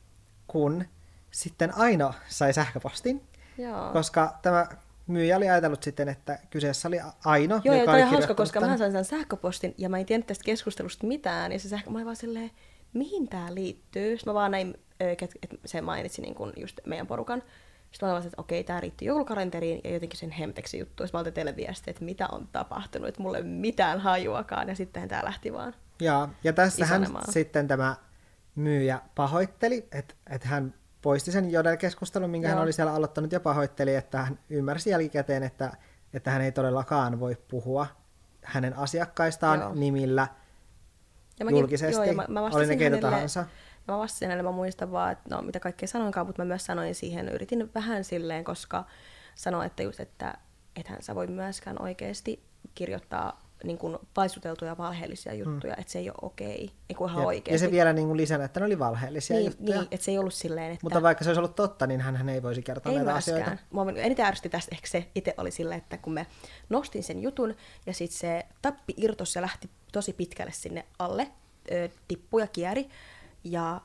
kun sitten Aino sai sähköpostin, Joo. koska tämä myyjä oli ajatellut sitten, että kyseessä oli Aino, Joo, ja joka toi oli hauska, koska tän. mä sain sen sähköpostin ja mä en tiennyt tästä keskustelusta mitään. Ja se sähkö, mä olin vaan silleen, mihin tää liittyy? Sitten mä vaan näin, että se mainitsi niin kun just meidän porukan. Sitten mä olin vaan, että okei, tää liittyy joulukalenteriin ja jotenkin sen hemteksi juttu. Sitten mä olin teille viestiä, että mitä on tapahtunut, että mulla ei ole mitään hajuakaan. Ja sitten tää lähti vaan. Ja, ja tässähän isonemaan. sitten tämä myyjä pahoitteli, että, että hän poisti sen Jodel-keskustelun, minkä hän Joo. oli siellä aloittanut, ja pahoitteli, että hän ymmärsi jälkikäteen, että, että hän ei todellakaan voi puhua hänen asiakkaistaan Joo. nimillä Ja julkisesti, joo, ja mä, mä oli ne keitä tahansa. Ja mä vastasin hänelle, mä muistan vaan, että no mitä kaikkea sanoinkaan, mutta mä myös sanoin siihen, yritin vähän silleen, koska sanoin, että just, että ethän sä voi myöskään oikeasti kirjoittaa niin kuin paisuteltuja valheellisia juttuja, että se ei ole okei, niin kuin ihan Mm. Ja, oikeasti. ja se vielä niin kuin lisänä, että ne oli valheellisia niin, juttuja. niin, että se ei ollut silleen, että... Mutta vaikka se olisi ollut totta, niin hän ei voisi kertoa Ei näitä myöskään. asioita. Mua eniten ärsytti tästä ehkä se itse oli silleen, että kun me nostin sen jutun ja sitten se tappi irtos ja lähti tosi pitkälle sinne alle, ö, tippui ja kieri. Ja,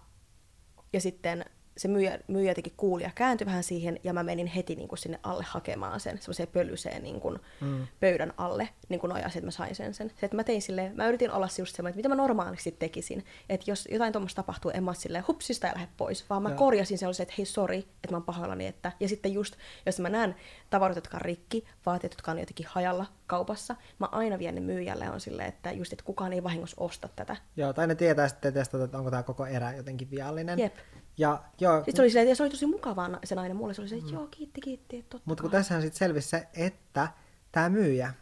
ja sitten se myyjä, myyjä teki kuuli ja kääntyi vähän siihen ja mä menin heti niin kuin sinne alle hakemaan sen semmoiseen pölyseen niin kuin mm. pöydän alle niin kuin nojasin, että mä sain sen. sen. Se, että mä tein silleen, mä yritin olla just semmoinen, että mitä mä normaalisti tekisin. Että jos jotain tuommoista tapahtuu, en mä silleen hupsista ja lähde pois, vaan mä Joo. korjasin sellaisen, että hei sori, että mä oon pahoillani. Että... Ja sitten just, jos mä näen tavarat, jotka on rikki, vaatteet, jotka on jotenkin hajalla kaupassa, mä aina vien ne myyjälle ja on silleen, että just, että kukaan ei vahingossa osta tätä. Joo, tai ne tietää sitten testata, että onko tämä koko erä jotenkin viallinen. Jep. Ja joo, Sitten se oli silleen, ja se oli tosi mukavaa se nainen mulle, se oli silleen, että joo, kiitti, kiitti, että totta Mutta kun tässähän sitten selvisi se, että tämä myyjä,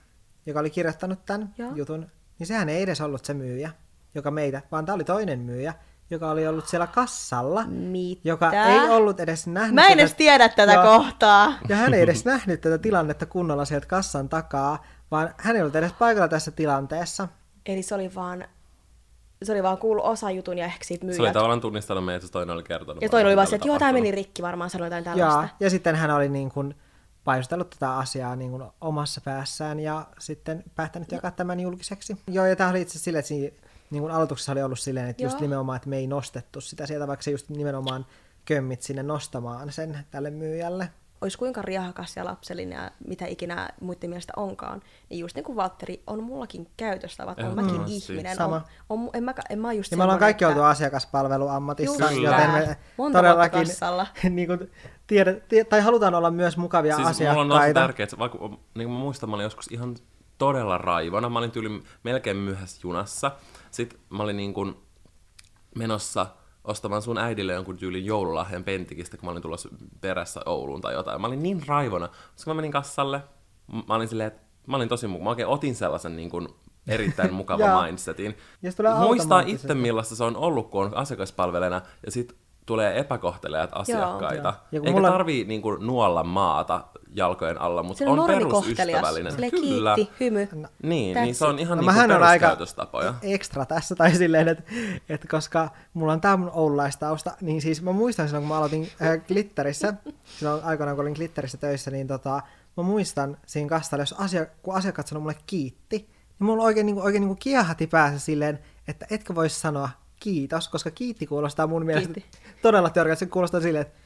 joka oli kirjoittanut tämän Joo. jutun, niin sehän ei edes ollut se myyjä, joka meitä, vaan tämä oli toinen myyjä, joka oli ollut siellä kassalla, Mitä? joka ei ollut edes nähnyt Mä en tätä- edes tiedä tätä Joo. kohtaa. Ja hän ei edes nähnyt tätä tilannetta kunnolla sieltä kassan takaa, vaan hän ei ollut edes paikalla tässä tilanteessa. Eli se oli vaan, se oli vaan kuullut osa jutun ja ehkä siitä Se oli myyjät. tavallaan tunnistanut meitä, se toinen oli kertonut. Ja toinen oli vaan se, että joo, tämä meni rikki varmaan, sanoi jotain Ja, tällaista. ja sitten hän oli niin kuin paisutellut tätä asiaa niin kuin omassa päässään ja sitten päättänyt jakaa tämän julkiseksi. Joo, ja tämä oli itse asiassa silleen, että siinä niin kuin aloituksessa oli ollut silleen, että just Joo. nimenomaan, että me ei nostettu sitä sieltä, vaikka se just nimenomaan kömmit sinne nostamaan sen tälle myyjälle. Olisi kuinka riahakas ja lapsellinen ja mitä ikinä muiden mielestä onkaan, niin just niin kuin Valtteri on mullakin käytöstavat, on mäkin ihminen. Sama. On, on, en, mä, en mä just Ja me ollaan kaikki oltu että- asiakaspalveluammatissa, Just joten me. Monta todellakin vuotta kassalla. niin kuin, tiedä, tie, tai halutaan olla myös mukavia Siis mulla on tosi asiakkaita. tärkeää, että vaikka, niin kuin mä muistan, mä olin joskus ihan todella raivona. Mä olin tyyli melkein myöhässä junassa. Sitten mä olin niin kuin menossa ostamaan sun äidille jonkun tyylin joululahjan Pentikistä, kun mä olin tulossa perässä Ouluun tai jotain. Mä olin niin raivona, koska mä menin kassalle, mä olin silleen, että mä olin tosi mukava. Mä oikein otin sellaisen niin kuin erittäin mukava mindsetin. Muistaa itse, millaista se on ollut, kun on asiakaspalvelena, ja sitten tulee epäkohtelevat asiakkaita. Ja kun Eikä mulla- tarvii niin kuin, nuolla maata jalkojen alla, mutta Se on on perusystävällinen. Silleen Kyllä. kiitti, hymy. Niin, That's niin se on ihan No niin on aika peruskäytöstapoja. ekstra tässä, tai silleen, että, että koska mulla on tää mun oululaistausta, niin siis mä muistan silloin, kun mä aloitin äh, Glitterissä, silloin aikoinaan kun olin Glitterissä töissä, niin tota, mä muistan siinä kassalla, jos asia, kun asiakkaat sanoi mulle kiitti, niin mulla oikein, niin kuin, oikein niin kuin kiehati päässä silleen, että etkö voisi sanoa kiitos, koska kiitti kuulostaa mun mielestä Kiitti. todella törkeä, se kuulostaa silleen, että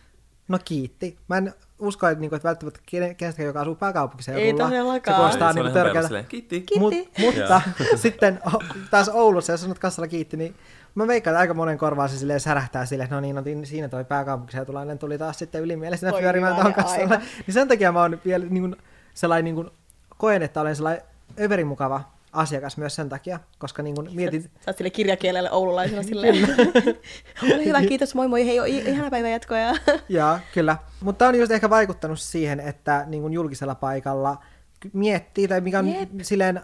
no kiitti. Mä en usko, että, niinku, että välttämättä kenen- kenestäkään, joka asuu pääkaupunkiseudulla, Ei se todellakaan. kuulostaa Ei, se niinku törkeältä. Kiitti. Kiitti. Mut, mutta sitten o- taas Oulussa, jos sanot kassalla kiitti, niin mä veikkaan, että aika monen korvaan se silleen särähtää silleen, että no niin, no, niin, siinä toi pääkaupunkiseutulainen tuli taas sitten ylimielisenä Voi pyörimään tuohon kassalle. aika. Niin sen takia mä oon vielä niin kuin, sellainen, niin kuin, koen, että olen sellainen överimukava asiakas myös sen takia, koska niin kuin, mietin, Sä oot sille kirjakielelle oululaisena silleen. Ole hyvä, kiitos, moi moi, hei, o- ihana päivän jatkoa. Ja... Joo, kyllä. Mutta on just ehkä vaikuttanut siihen, että niin kuin julkisella paikalla miettii, tai mikä on Jep. silleen,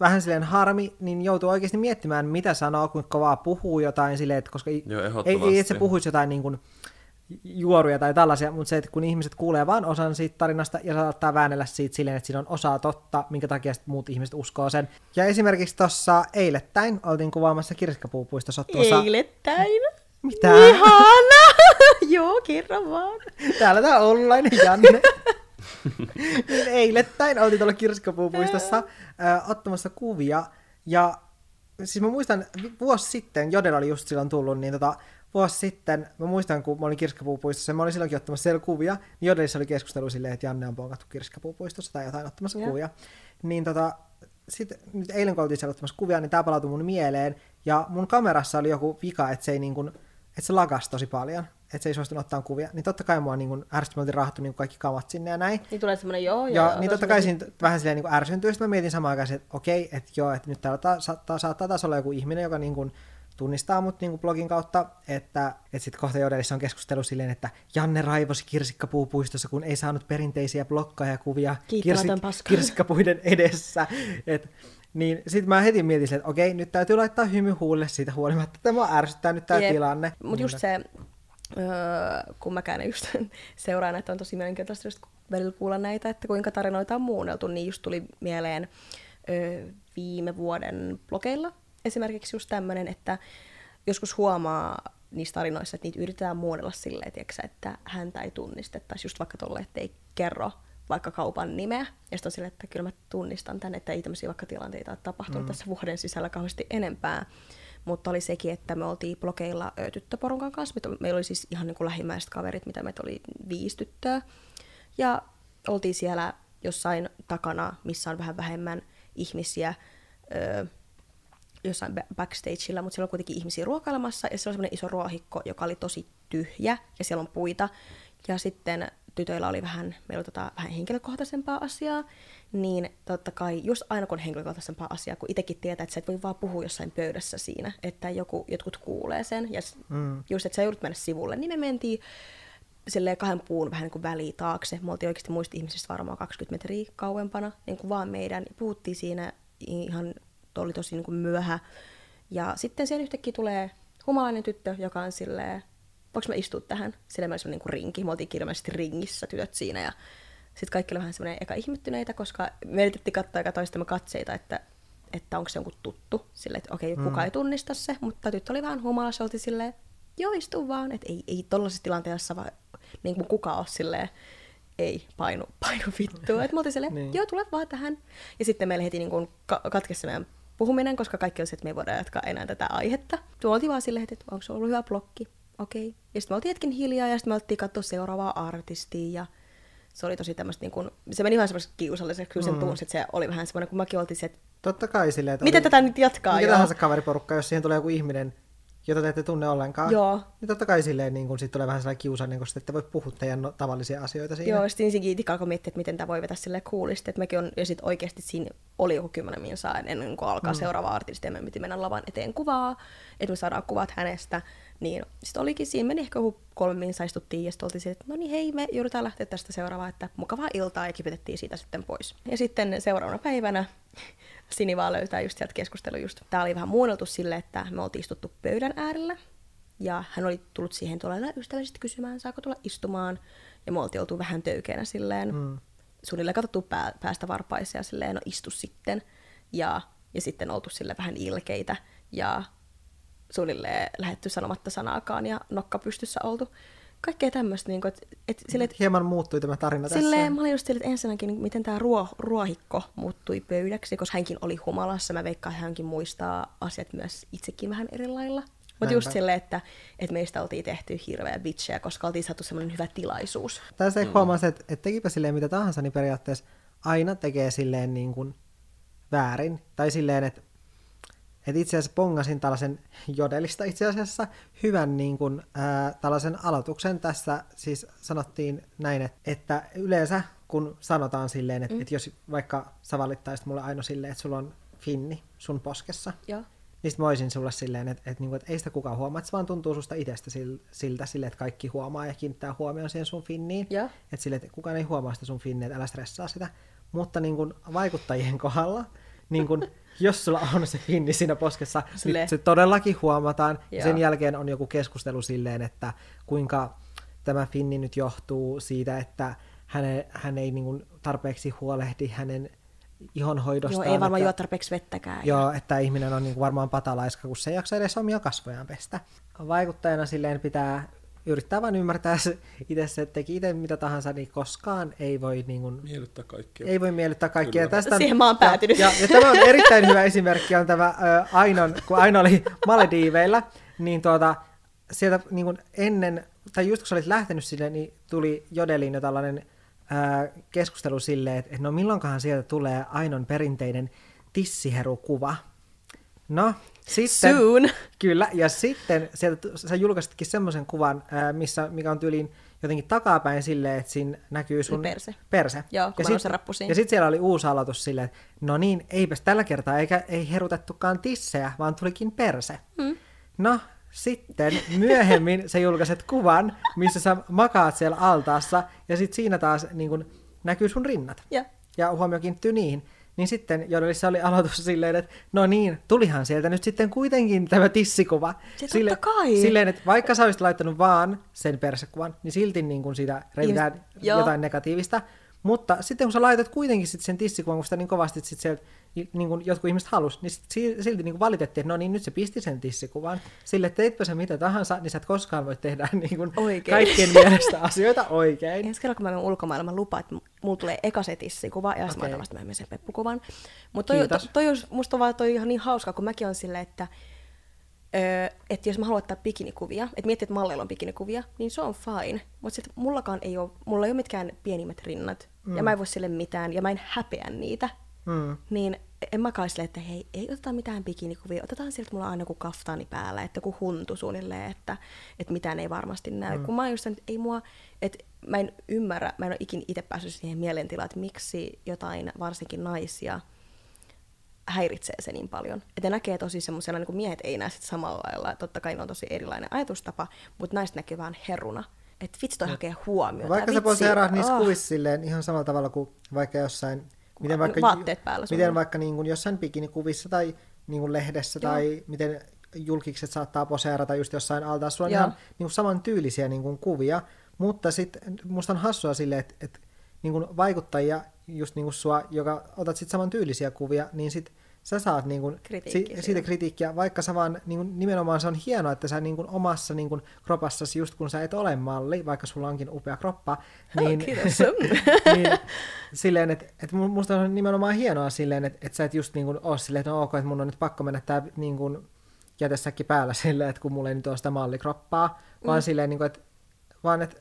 vähän silleen harmi, niin joutuu oikeasti miettimään, mitä sanoo, kuinka kovaa puhuu jotain silleen, että koska ei, Joo, ei, ei, että se puhuisi jotain niin kuin juoruja tai tällaisia, mutta se, että kun ihmiset kuulee vain osan siitä tarinasta ja saattaa väännellä siitä silleen, että siinä on osaa totta, minkä takia muut ihmiset uskoo sen. Ja esimerkiksi tuossa eilettäin oltiin kuvaamassa kirsikkapuupuistossa tuossa... Eilettäin. Mitä? Ihana! Joo, kerran vaan. Täällä tää oululainen Janne. niin eilettäin oltiin tuolla kirsikkapuupuistossa äh, ottamassa kuvia. Ja siis mä muistan, vuosi sitten, Jodel oli just silloin tullut, niin tota, vuosi sitten, mä muistan, kun mä olin kirsikkapuupuistossa ja mä olin silloinkin ottamassa siellä kuvia, niin Jodelissa oli keskustelu silleen, että Janne on ponkattu kirsikkapuupuistossa tai jotain ottamassa Joo. kuvia. Niin tota, sitten nyt eilen kun oltiin siellä ottamassa kuvia, niin tää palautui mun mieleen. Ja mun kamerassa oli joku vika, että se ei niin kuin, että se lagas tosi paljon, että se ei suostunut ottaa kuvia. Niin totta kai mua niin ärsytti, me rahattu niin kaikki kamat sinne ja näin. Niin tulee semmonen joo, Ja, joo. ja niin totta kai siinä t- vähän silleen niin ärsyntyy, sitten mä mietin samaan aikaan, että okei, että joo, että nyt täällä ta- saattaa, saattaa taas olla joku ihminen, joka niin kuin tunnistaa mut niin kuin blogin kautta, että, että sitten kohta Jodelissa on keskustelu silleen, että Janne raivosi kirsikkapuupuistossa, kun ei saanut perinteisiä blokkajakuvia Kiittämätön paska. kirsikkapuiden edessä. Et, niin sitten mä heti mietin, että okei, nyt täytyy laittaa hymy huulle siitä huolimatta, että mua ärsyttää nyt tämä tilanne. Mutta just se, öö, kun mäkään just seuraan, että on tosi mielenkiintoista just välillä kuulla näitä, että kuinka tarinoita on muunneltu, niin just tuli mieleen öö, viime vuoden blogeilla esimerkiksi just tämmöinen, että joskus huomaa niissä tarinoissa, että niitä yritetään muunnella silleen, tiiäksä, että häntä ei tunnistettaisi just vaikka tolle, että ei kerro vaikka kaupan nimeä. Ja sitten on silleen, että kyllä mä tunnistan tämän, että ei tämmöisiä vaikka tilanteita ole tapahtunut mm. tässä vuoden sisällä kauheasti enempää. Mutta oli sekin, että me oltiin blogeilla ö, tyttöporukan kanssa. Meillä oli siis ihan niin kuin lähimmäiset kaverit, mitä meitä oli viisi tyttöä. Ja oltiin siellä jossain takana, missä on vähän vähemmän ihmisiä, ö, jossain ba- backstageilla, mutta siellä on kuitenkin ihmisiä ruokailemassa, ja siellä on semmoinen iso ruohikko, joka oli tosi tyhjä, ja siellä on puita. Ja sitten tytöillä oli vähän, meillä oli tota, vähän henkilökohtaisempaa asiaa, niin totta kai just aina kun on henkilökohtaisempaa asiaa, kun itsekin tietää, että sä et voi vaan puhua jossain pöydässä siinä, että joku, jotkut kuulee sen, ja Mm. just, että sä joudut mennä sivulle, niin me mentiin silleen kahden puun vähän niin kuin väliin taakse. Me oltiin oikeasti muista ihmisistä varmaan 20 metriä kauempana, niin kuin vaan meidän. Puhuttiin siinä ihan, oli tosi niin kuin myöhä. Ja sitten siellä yhtäkkiä tulee humalainen tyttö, joka on silleen, voinko mä istua tähän? Sillä meillä oli niin kuin rinki, me oltiin kirjallisesti ringissä tytöt siinä. Ja sitten kaikki oli vähän semmoinen eka ihmettyneitä, koska me yritettiin katsoa eka toistemme katseita, että että onko se jonkun tuttu, silleen, että okei, kukaan ei tunnista se, mutta tyttö oli vähän humalassa, oltiin silleen, joo, istu vaan, että ei, ei tollaisessa tilanteessa vaan, niin kuin kukaan ole silleen, ei painu, painu vittua. Että me oltiin silleen, Niin. joo, tule vaan tähän. Ja sitten meille heti niin kuin ka- katkesi meidän puhuminen, koska kaikki oli se, että me ei voida jatkaa enää tätä aihetta. Me oltiin vaan silleen, että onko se ollut hyvä blokki, okei. Ja sitten me oltiin hetken hiljaa ja sitten me oltiin katsoa seuraavaa artistia ja se oli tosi tämmöistä, niin kuin, se meni vähän semmoiseksi kiusalliseksi, kyllä sen mm. tunsi, että se oli vähän semmoinen, kun mäkin oltiin se, että Totta kai silleen, että miten oli- tätä nyt jatkaa? Mikä tahansa kaveriporukka, jos siihen tulee joku ihminen, jota te ette tunne ollenkaan. Joo. Niin totta kai silleen niin kun sit tulee vähän sellainen kiusainen, koska te ette voi puhua teidän no- tavallisia asioita siinä. Joo, sitten ensin kiitikka alkoi miettiä, että miten tämä voi vetää silleen coolisti, että mäkin on, ja sitten oikeasti siinä oli joku kymmenen minsaa ennen kuin alkaa mm. seuraava artisti, ja me piti mennä lavan eteen kuvaa, että me saadaan kuvat hänestä, niin sitten olikin, siinä meni ehkä joku kolme minsaa istuttiin, ja sitten oltiin silleen, että no niin hei, me joudutaan lähteä tästä seuraavaan, että mukavaa iltaa, ja kipitettiin siitä sitten pois. Ja sitten seuraavana päivänä Sini vaan löytää just sieltä keskustelu just. Tää oli vähän muunneltu sille, että me oltiin istuttu pöydän äärellä, ja hän oli tullut siihen tuolla ystävällisesti kysymään, saako tulla istumaan. Ja me oltiin oltu vähän töykeänä silleen, mm. suunnilleen katsottu pää, päästä varpaisia silleen, no istu sitten. Ja, ja sitten oltu sille vähän ilkeitä ja suunnilleen lähetty sanomatta sanaakaan ja nokka pystyssä oltu. Kaikkea tämmöistä, niin että et, sille, et, Hieman muuttui tämä tarina silleen, tässä. mä olin just silleen, että ensinnäkin, niin miten tämä ruo, ruohikko muuttui pöydäksi, koska hänkin oli humalassa. Mä veikkaan, että hänkin muistaa asiat myös itsekin vähän eri lailla. Mutta just silleen, että, että meistä oltiin tehty hirveä bitchejä, koska oltiin saatu semmoinen hyvä tilaisuus. Tässä mm. huomasi, että, että tekipä silleen mitä tahansa, niin periaatteessa aina tekee silleen niin kuin väärin. Tai silleen, että, että itse asiassa pongasin tällaisen jodelista itse asiassa hyvän niin kuin, ää, tällaisen aloituksen. Tässä siis sanottiin näin, että, että yleensä kun sanotaan silleen, että, mm. että jos vaikka sä valittaisit mulle aina silleen, että sulla on finni sun poskessa, Joo. niin sit mä olisin sulle silleen, että, että, niinku, että ei sitä kukaan huomaa, että se vaan tuntuu susta itsestä sil- siltä, silleen, että kaikki huomaa ja kiinnittää huomioon siihen sun finniin. Että silleen, että kukaan ei huomaa sitä sun finniä, että älä stressaa sitä. Mutta niin kuin vaikuttajien kohdalla, niin kuin, jos sulla on se finni siinä poskessa, niin se todellakin huomataan. Ja Joo. sen jälkeen on joku keskustelu silleen, että kuinka tämä finni nyt johtuu siitä, että hän ei, hän ei niin kuin tarpeeksi huolehdi hänen ihonhoidostaan. Joo, ei varmaan että- juo tarpeeksi vettäkään. Joo, että ihminen on niinku varmaan patalaiska, kun se ei jaksa edes omia kasvojaan pestä. Vaikuttajana silleen pitää yrittää vain ymmärtää se itse se, että teki itse mitä tahansa, niin koskaan ei voi, niin kuin, Miellyttää kaikkia. ei voi miellyttää kaikkia. Kyllä. Tästä, Siihen mä oon päätynyt. Ja, ja, ja tämä on erittäin hyvä esimerkki, on tämä ö, Ainon, kun Aino oli Malediiveillä, niin tuota, sieltä niin kuin ennen, tai just kun sä olit lähtenyt sinne, niin tuli Jodelin jo tällainen ää, keskustelu silleen, että, että no milloinkohan sieltä tulee Ainon perinteinen tissiherukuva. No, sitten... Soon. Kyllä, ja sitten sieltä sä julkaisitkin semmoisen kuvan, ää, missä, mikä on tyyliin jotenkin takapäin silleen, että siinä näkyy sun perse. perse. Joo, ja mä sit-. Ja sitten siellä oli uusi aloitus silleen, että no niin, eipäs tällä kertaa eikä, ei herutettukaan tissejä, vaan tulikin perse. Mm. No, sitten myöhemmin sä julkaiset kuvan, missä sä makaat siellä altaassa, ja sitten siinä taas niin kun, näkyy sun rinnat. Joo. Ja huomio kiinnittyy niihin. Niin sitten Jodelissa oli aloitus silleen, että no niin, tulihan sieltä nyt sitten kuitenkin tämä tissikuva. Se totta kai. Silleen, että vaikka sä olisit laittanut vaan sen persekuvan, niin silti niin kuin siitä revitään jotain negatiivista. Mutta sitten kun sä laitat kuitenkin sit sen tissikuvan, kun sitä niin kovasti sit sieltä niin kuin jotkut ihmiset halus, niin silti niin kuin valitettiin, että no niin, nyt se pisti sen tissikuvan. Sille, että teitpä sä mitä tahansa, niin sä et koskaan voi tehdä niin kuin Oikein. kaikkien mielestä asioita oikein. Ensi kerralla, kun mä menen ulkomailla, mä lupaan, että mulla tulee eka se tissikuva, ja sitten Okei. mä vasta myöhemmin sen peppukuvan. Mutta toi, Kiitos. toi, toi, olisi- musta on vaan toi ihan niin hauskaa, kun mäkin on silleen, että Öö, että jos mä haluan ottaa bikinikuvia, että miettii, että malleilla on bikinikuvia, niin se on fine. Mutta sitten mullakaan ei ole, mulla ei ole mitkään pienimmät rinnat, mm. ja mä en voi sille mitään, ja mä en häpeä niitä. Mm. Niin en mä kai silleen, että hei, ei oteta mitään bikinikuvia, otetaan sieltä mulla on aina joku kaftaani päällä, että joku huntu suunnilleen, että, että mitään ei varmasti näy. Mm. Kun mä oon just että ei mua, että mä en ymmärrä, mä en ole ikin itse päässyt siihen mielentilaan, että miksi jotain varsinkin naisia häiritsee se niin paljon. Että ne näkee tosi semmoisena, niin kuin miehet ei näe sitä samalla lailla, totta kai ne on tosi erilainen ajatustapa, mutta naiset näkee vaan heruna. Että vitsi toi hakee huomiota. Vaikka sä vitsi, poseeraat niissä ah. kuvissa silleen ihan samalla tavalla kuin vaikka jossain... Miten vaikka, Vaatteet päällä sulla. Miten vaikka niin kuin jossain bikinikuvissa tai niin kuin lehdessä Joo. tai miten julkikset saattaa poseerata just jossain altaassa. Sulla on Joo. ihan niin kuin saman tyylisiä niin kuin kuvia, mutta sitten musta on hassua silleen, että, että niin kuin vaikuttajia, just niin kuin sua, joka otat sitten saman tyylisiä kuvia, niin sit sä saat niin kuin, Kritiikkiä siitä kritiikkiä, vaikka sä vaan niin kuin, nimenomaan se on hienoa, että sä niin kuin, omassa niin kuin, kropassasi, just kun sä et ole malli, vaikka sulla onkin upea kroppa, niin, kiitos. niin silleen, että, mu- musta on nimenomaan hienoa silleen, että, että sä et just niin kuin ole silleen, että no ok, että mun on nyt pakko mennä tää niin kuin, jätesäkki päällä silleen, että kun mulla ei nyt ole sitä mallikroppaa, vaan Mm. silleen, niin kuin, että, vaan että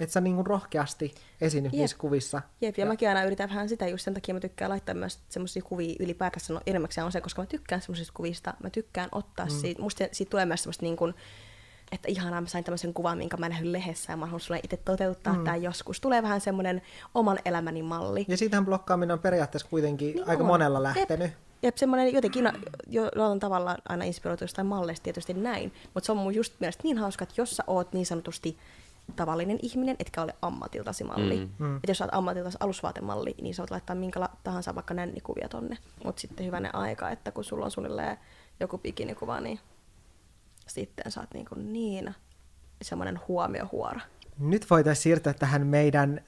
että sä niinku rohkeasti esiinnyt Jep. niissä kuvissa. Jep, ja, ja mäkin aina yritän vähän sitä, just sen takia mä tykkään laittaa myös semmoisia kuvia ylipäätänsä, no enimmäkseen on se, koska mä tykkään semmoisista kuvista, mä tykkään ottaa mm. siitä, musta siitä tulee myös semmoista niin kuin, että ihanaa, mä sain tämmöisen kuvan, minkä mä nähnyt lehdessä ja mä haluan sulle itse toteuttaa mm. tämän joskus. Tulee vähän semmoinen oman elämäni malli. Ja siitähän blokkaaminen on periaatteessa kuitenkin Niin aika on. monella lähtenyt. Jep, jep semmoinen jotenkin jo, jollain tavalla aina inspiroitu jostain malleista tietysti näin, mutta se on mun just mielestä niin hauska, että jos sä oot niin sanotusti tavallinen ihminen, etkä ole ammatiltasi malli. Mm. Mm. Että jos sä oot ammatiltasi alusvaatemalli, niin sä voit laittaa minkä tahansa vaikka nännikuvia tonne. Mutta sitten hyvänen aika, että kun sulla on suunnilleen joku bikinikuva, niin sitten sä oot niin, kuin niin semmoinen huomiohuora. Nyt voitaisiin siirtyä tähän meidän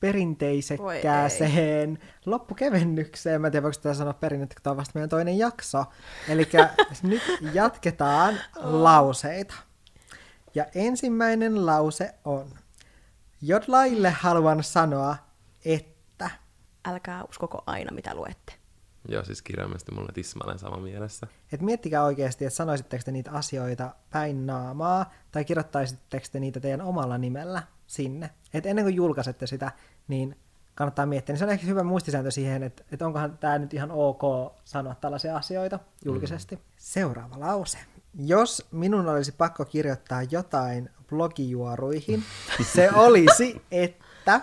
perinteisekkääseen loppukevennykseen. Mä en tiedä, voiko tätä sanoa perinnettä, kun tämä on vasta meidän toinen jakso. Eli nyt jatketaan lauseita. Ja ensimmäinen lause on, Jodlaille haluan sanoa, että Älkää uskoko aina, mitä luette. Joo, siis kirjaimellisesti mulla on tismalleen sama mielessä. Et miettikää oikeasti, että sanoisitteko te niitä asioita päin naamaa, tai kirjoittaisitteko te niitä teidän omalla nimellä sinne. Et ennen kuin julkaisette sitä, niin kannattaa miettiä. Niin se on ehkä hyvä muistisääntö siihen, että, että onkohan tämä nyt ihan ok sanoa tällaisia asioita julkisesti. Mm. Seuraava lause. Jos minun olisi pakko kirjoittaa jotain blogijuoruihin, se olisi, että...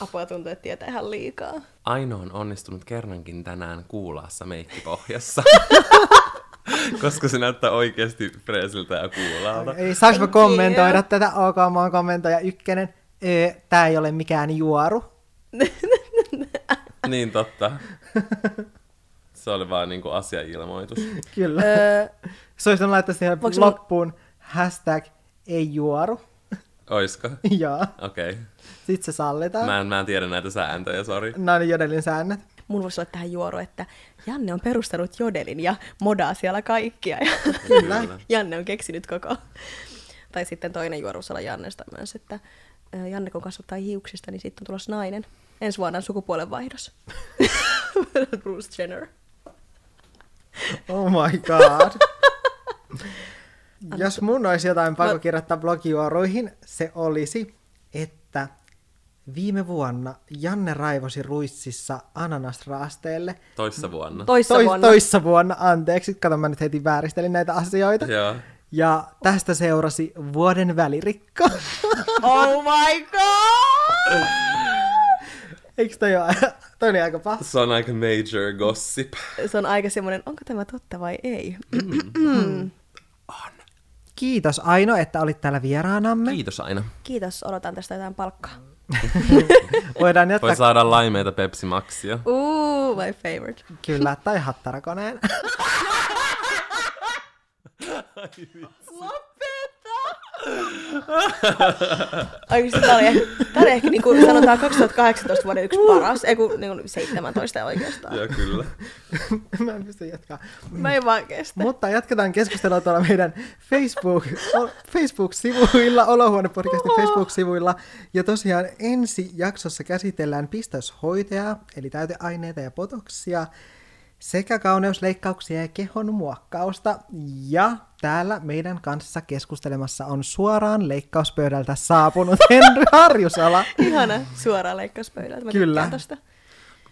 Apua tuntuu, että tietää ihan liikaa. Aino on onnistunut kerrankin tänään kuulaassa meikkipohjassa. Koska se näyttää oikeasti freesiltä ja kuulaalta. Ei, saanko mä kommentoida tätä? Ok, mä oon kommentoija ykkönen. Öö, tää ei ole mikään juoru. Niin totta. Se oli vaan niinku asiailmoitus. Kyllä. öö, Se olisi laittaa siihen Voinko loppuun hashtag ei juoru. Oisko? Joo. Okei. Okay. Sitten se sallitaan. Mä, en, mä en tiedä näitä sääntöjä, sori. Nämä on jodelin säännöt. mun voisi olla tähän juoru, että Janne on perustanut Jodelin ja modaa siellä kaikkia. Ja Kyllä. Janne on keksinyt koko. Tai sitten toinen juoru voisi olla Jannesta myös, että Janne kun kasvattaa hiuksista, niin sitten on tulossa nainen. Ensi vuonna on sukupuolenvaihdos. Bruce Jenner. Oh my god. Jos mun olisi jotain pakko kirjoittaa blogijuoruihin, se olisi, että viime vuonna Janne raivosi ruississa ananasraasteelle. Toissa vuonna. Toissa Tois, vuonna. toissa vuonna, anteeksi, kato mä nyt heti vääristelin näitä asioita. Joo. Ja tästä seurasi vuoden välirikko. Oh my god! Eikö toi ole, toi oli aika paha? Se on aika major gossip. Se on aika semmoinen, onko tämä totta vai ei? Kiitos Aino, että olit täällä vieraanamme. Kiitos aina. Kiitos, odotan tästä jotain palkkaa. Voidaan jättää Voi saada laimeita Pepsi Maxia. Ooh, my favorite. kyllä, tai hattarakoneen. Lopeta! Oikeesti tää oli, ehkä- tää oli ehkä niinku sanotaan 2018 vuoden yksi paras, ei kun niinku 17 oikeastaan. Joo, kyllä. Mä en pysty jatkaa. Mä en vaan kestä. Mutta jatketaan keskustelua tuolla meidän Facebook, Facebook-sivuilla, Olohuone-podcastin Facebook-sivuilla. Ja tosiaan ensi jaksossa käsitellään pistoshoitoja, eli täyteaineita ja potoksia, sekä kauneusleikkauksia ja kehon muokkausta. Ja täällä meidän kanssa keskustelemassa on suoraan leikkauspöydältä saapunut Henry Harjusala. Ihana suoraan leikkauspöydältä. Mä Kyllä. tosta.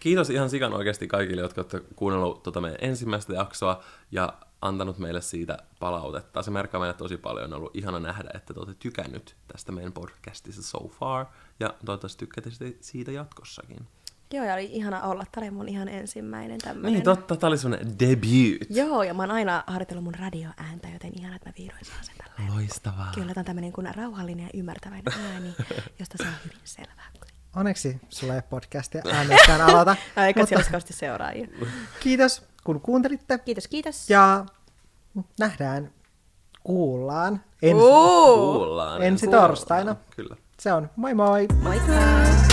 Kiitos ihan sikan oikeasti kaikille, jotka olette kuunnellut tuota meidän ensimmäistä jaksoa ja antanut meille siitä palautetta. Se merkkaa meille tosi paljon. On ollut ihana nähdä, että te olette tykännyt tästä meidän podcastista so far. Ja toivottavasti tykkäätte siitä jatkossakin. Joo, ja oli ihana olla. Tämä oli mun ihan ensimmäinen tämmönen. Niin totta, tää oli semmonen debut. Joo, ja mä oon aina harjoitellut mun radioääntä, joten ihana, että mä vihdoin saan sen tällä. Loistavaa. Kyllä, tämä on tämmöinen kuin rauhallinen ja ymmärtäväinen ääni, josta saa hyvin selvää. Onneksi sulla ei ole podcastia äänestään aloita. Eikä Mutta siellä seuraajia. kiitos kun kuuntelitte. Kiitos, kiitos. Ja nähdään, kuullaan ensi! Kuullaan. ensi Kuullaan. torstaina. Kyllä. Se on moi moi! Moikka!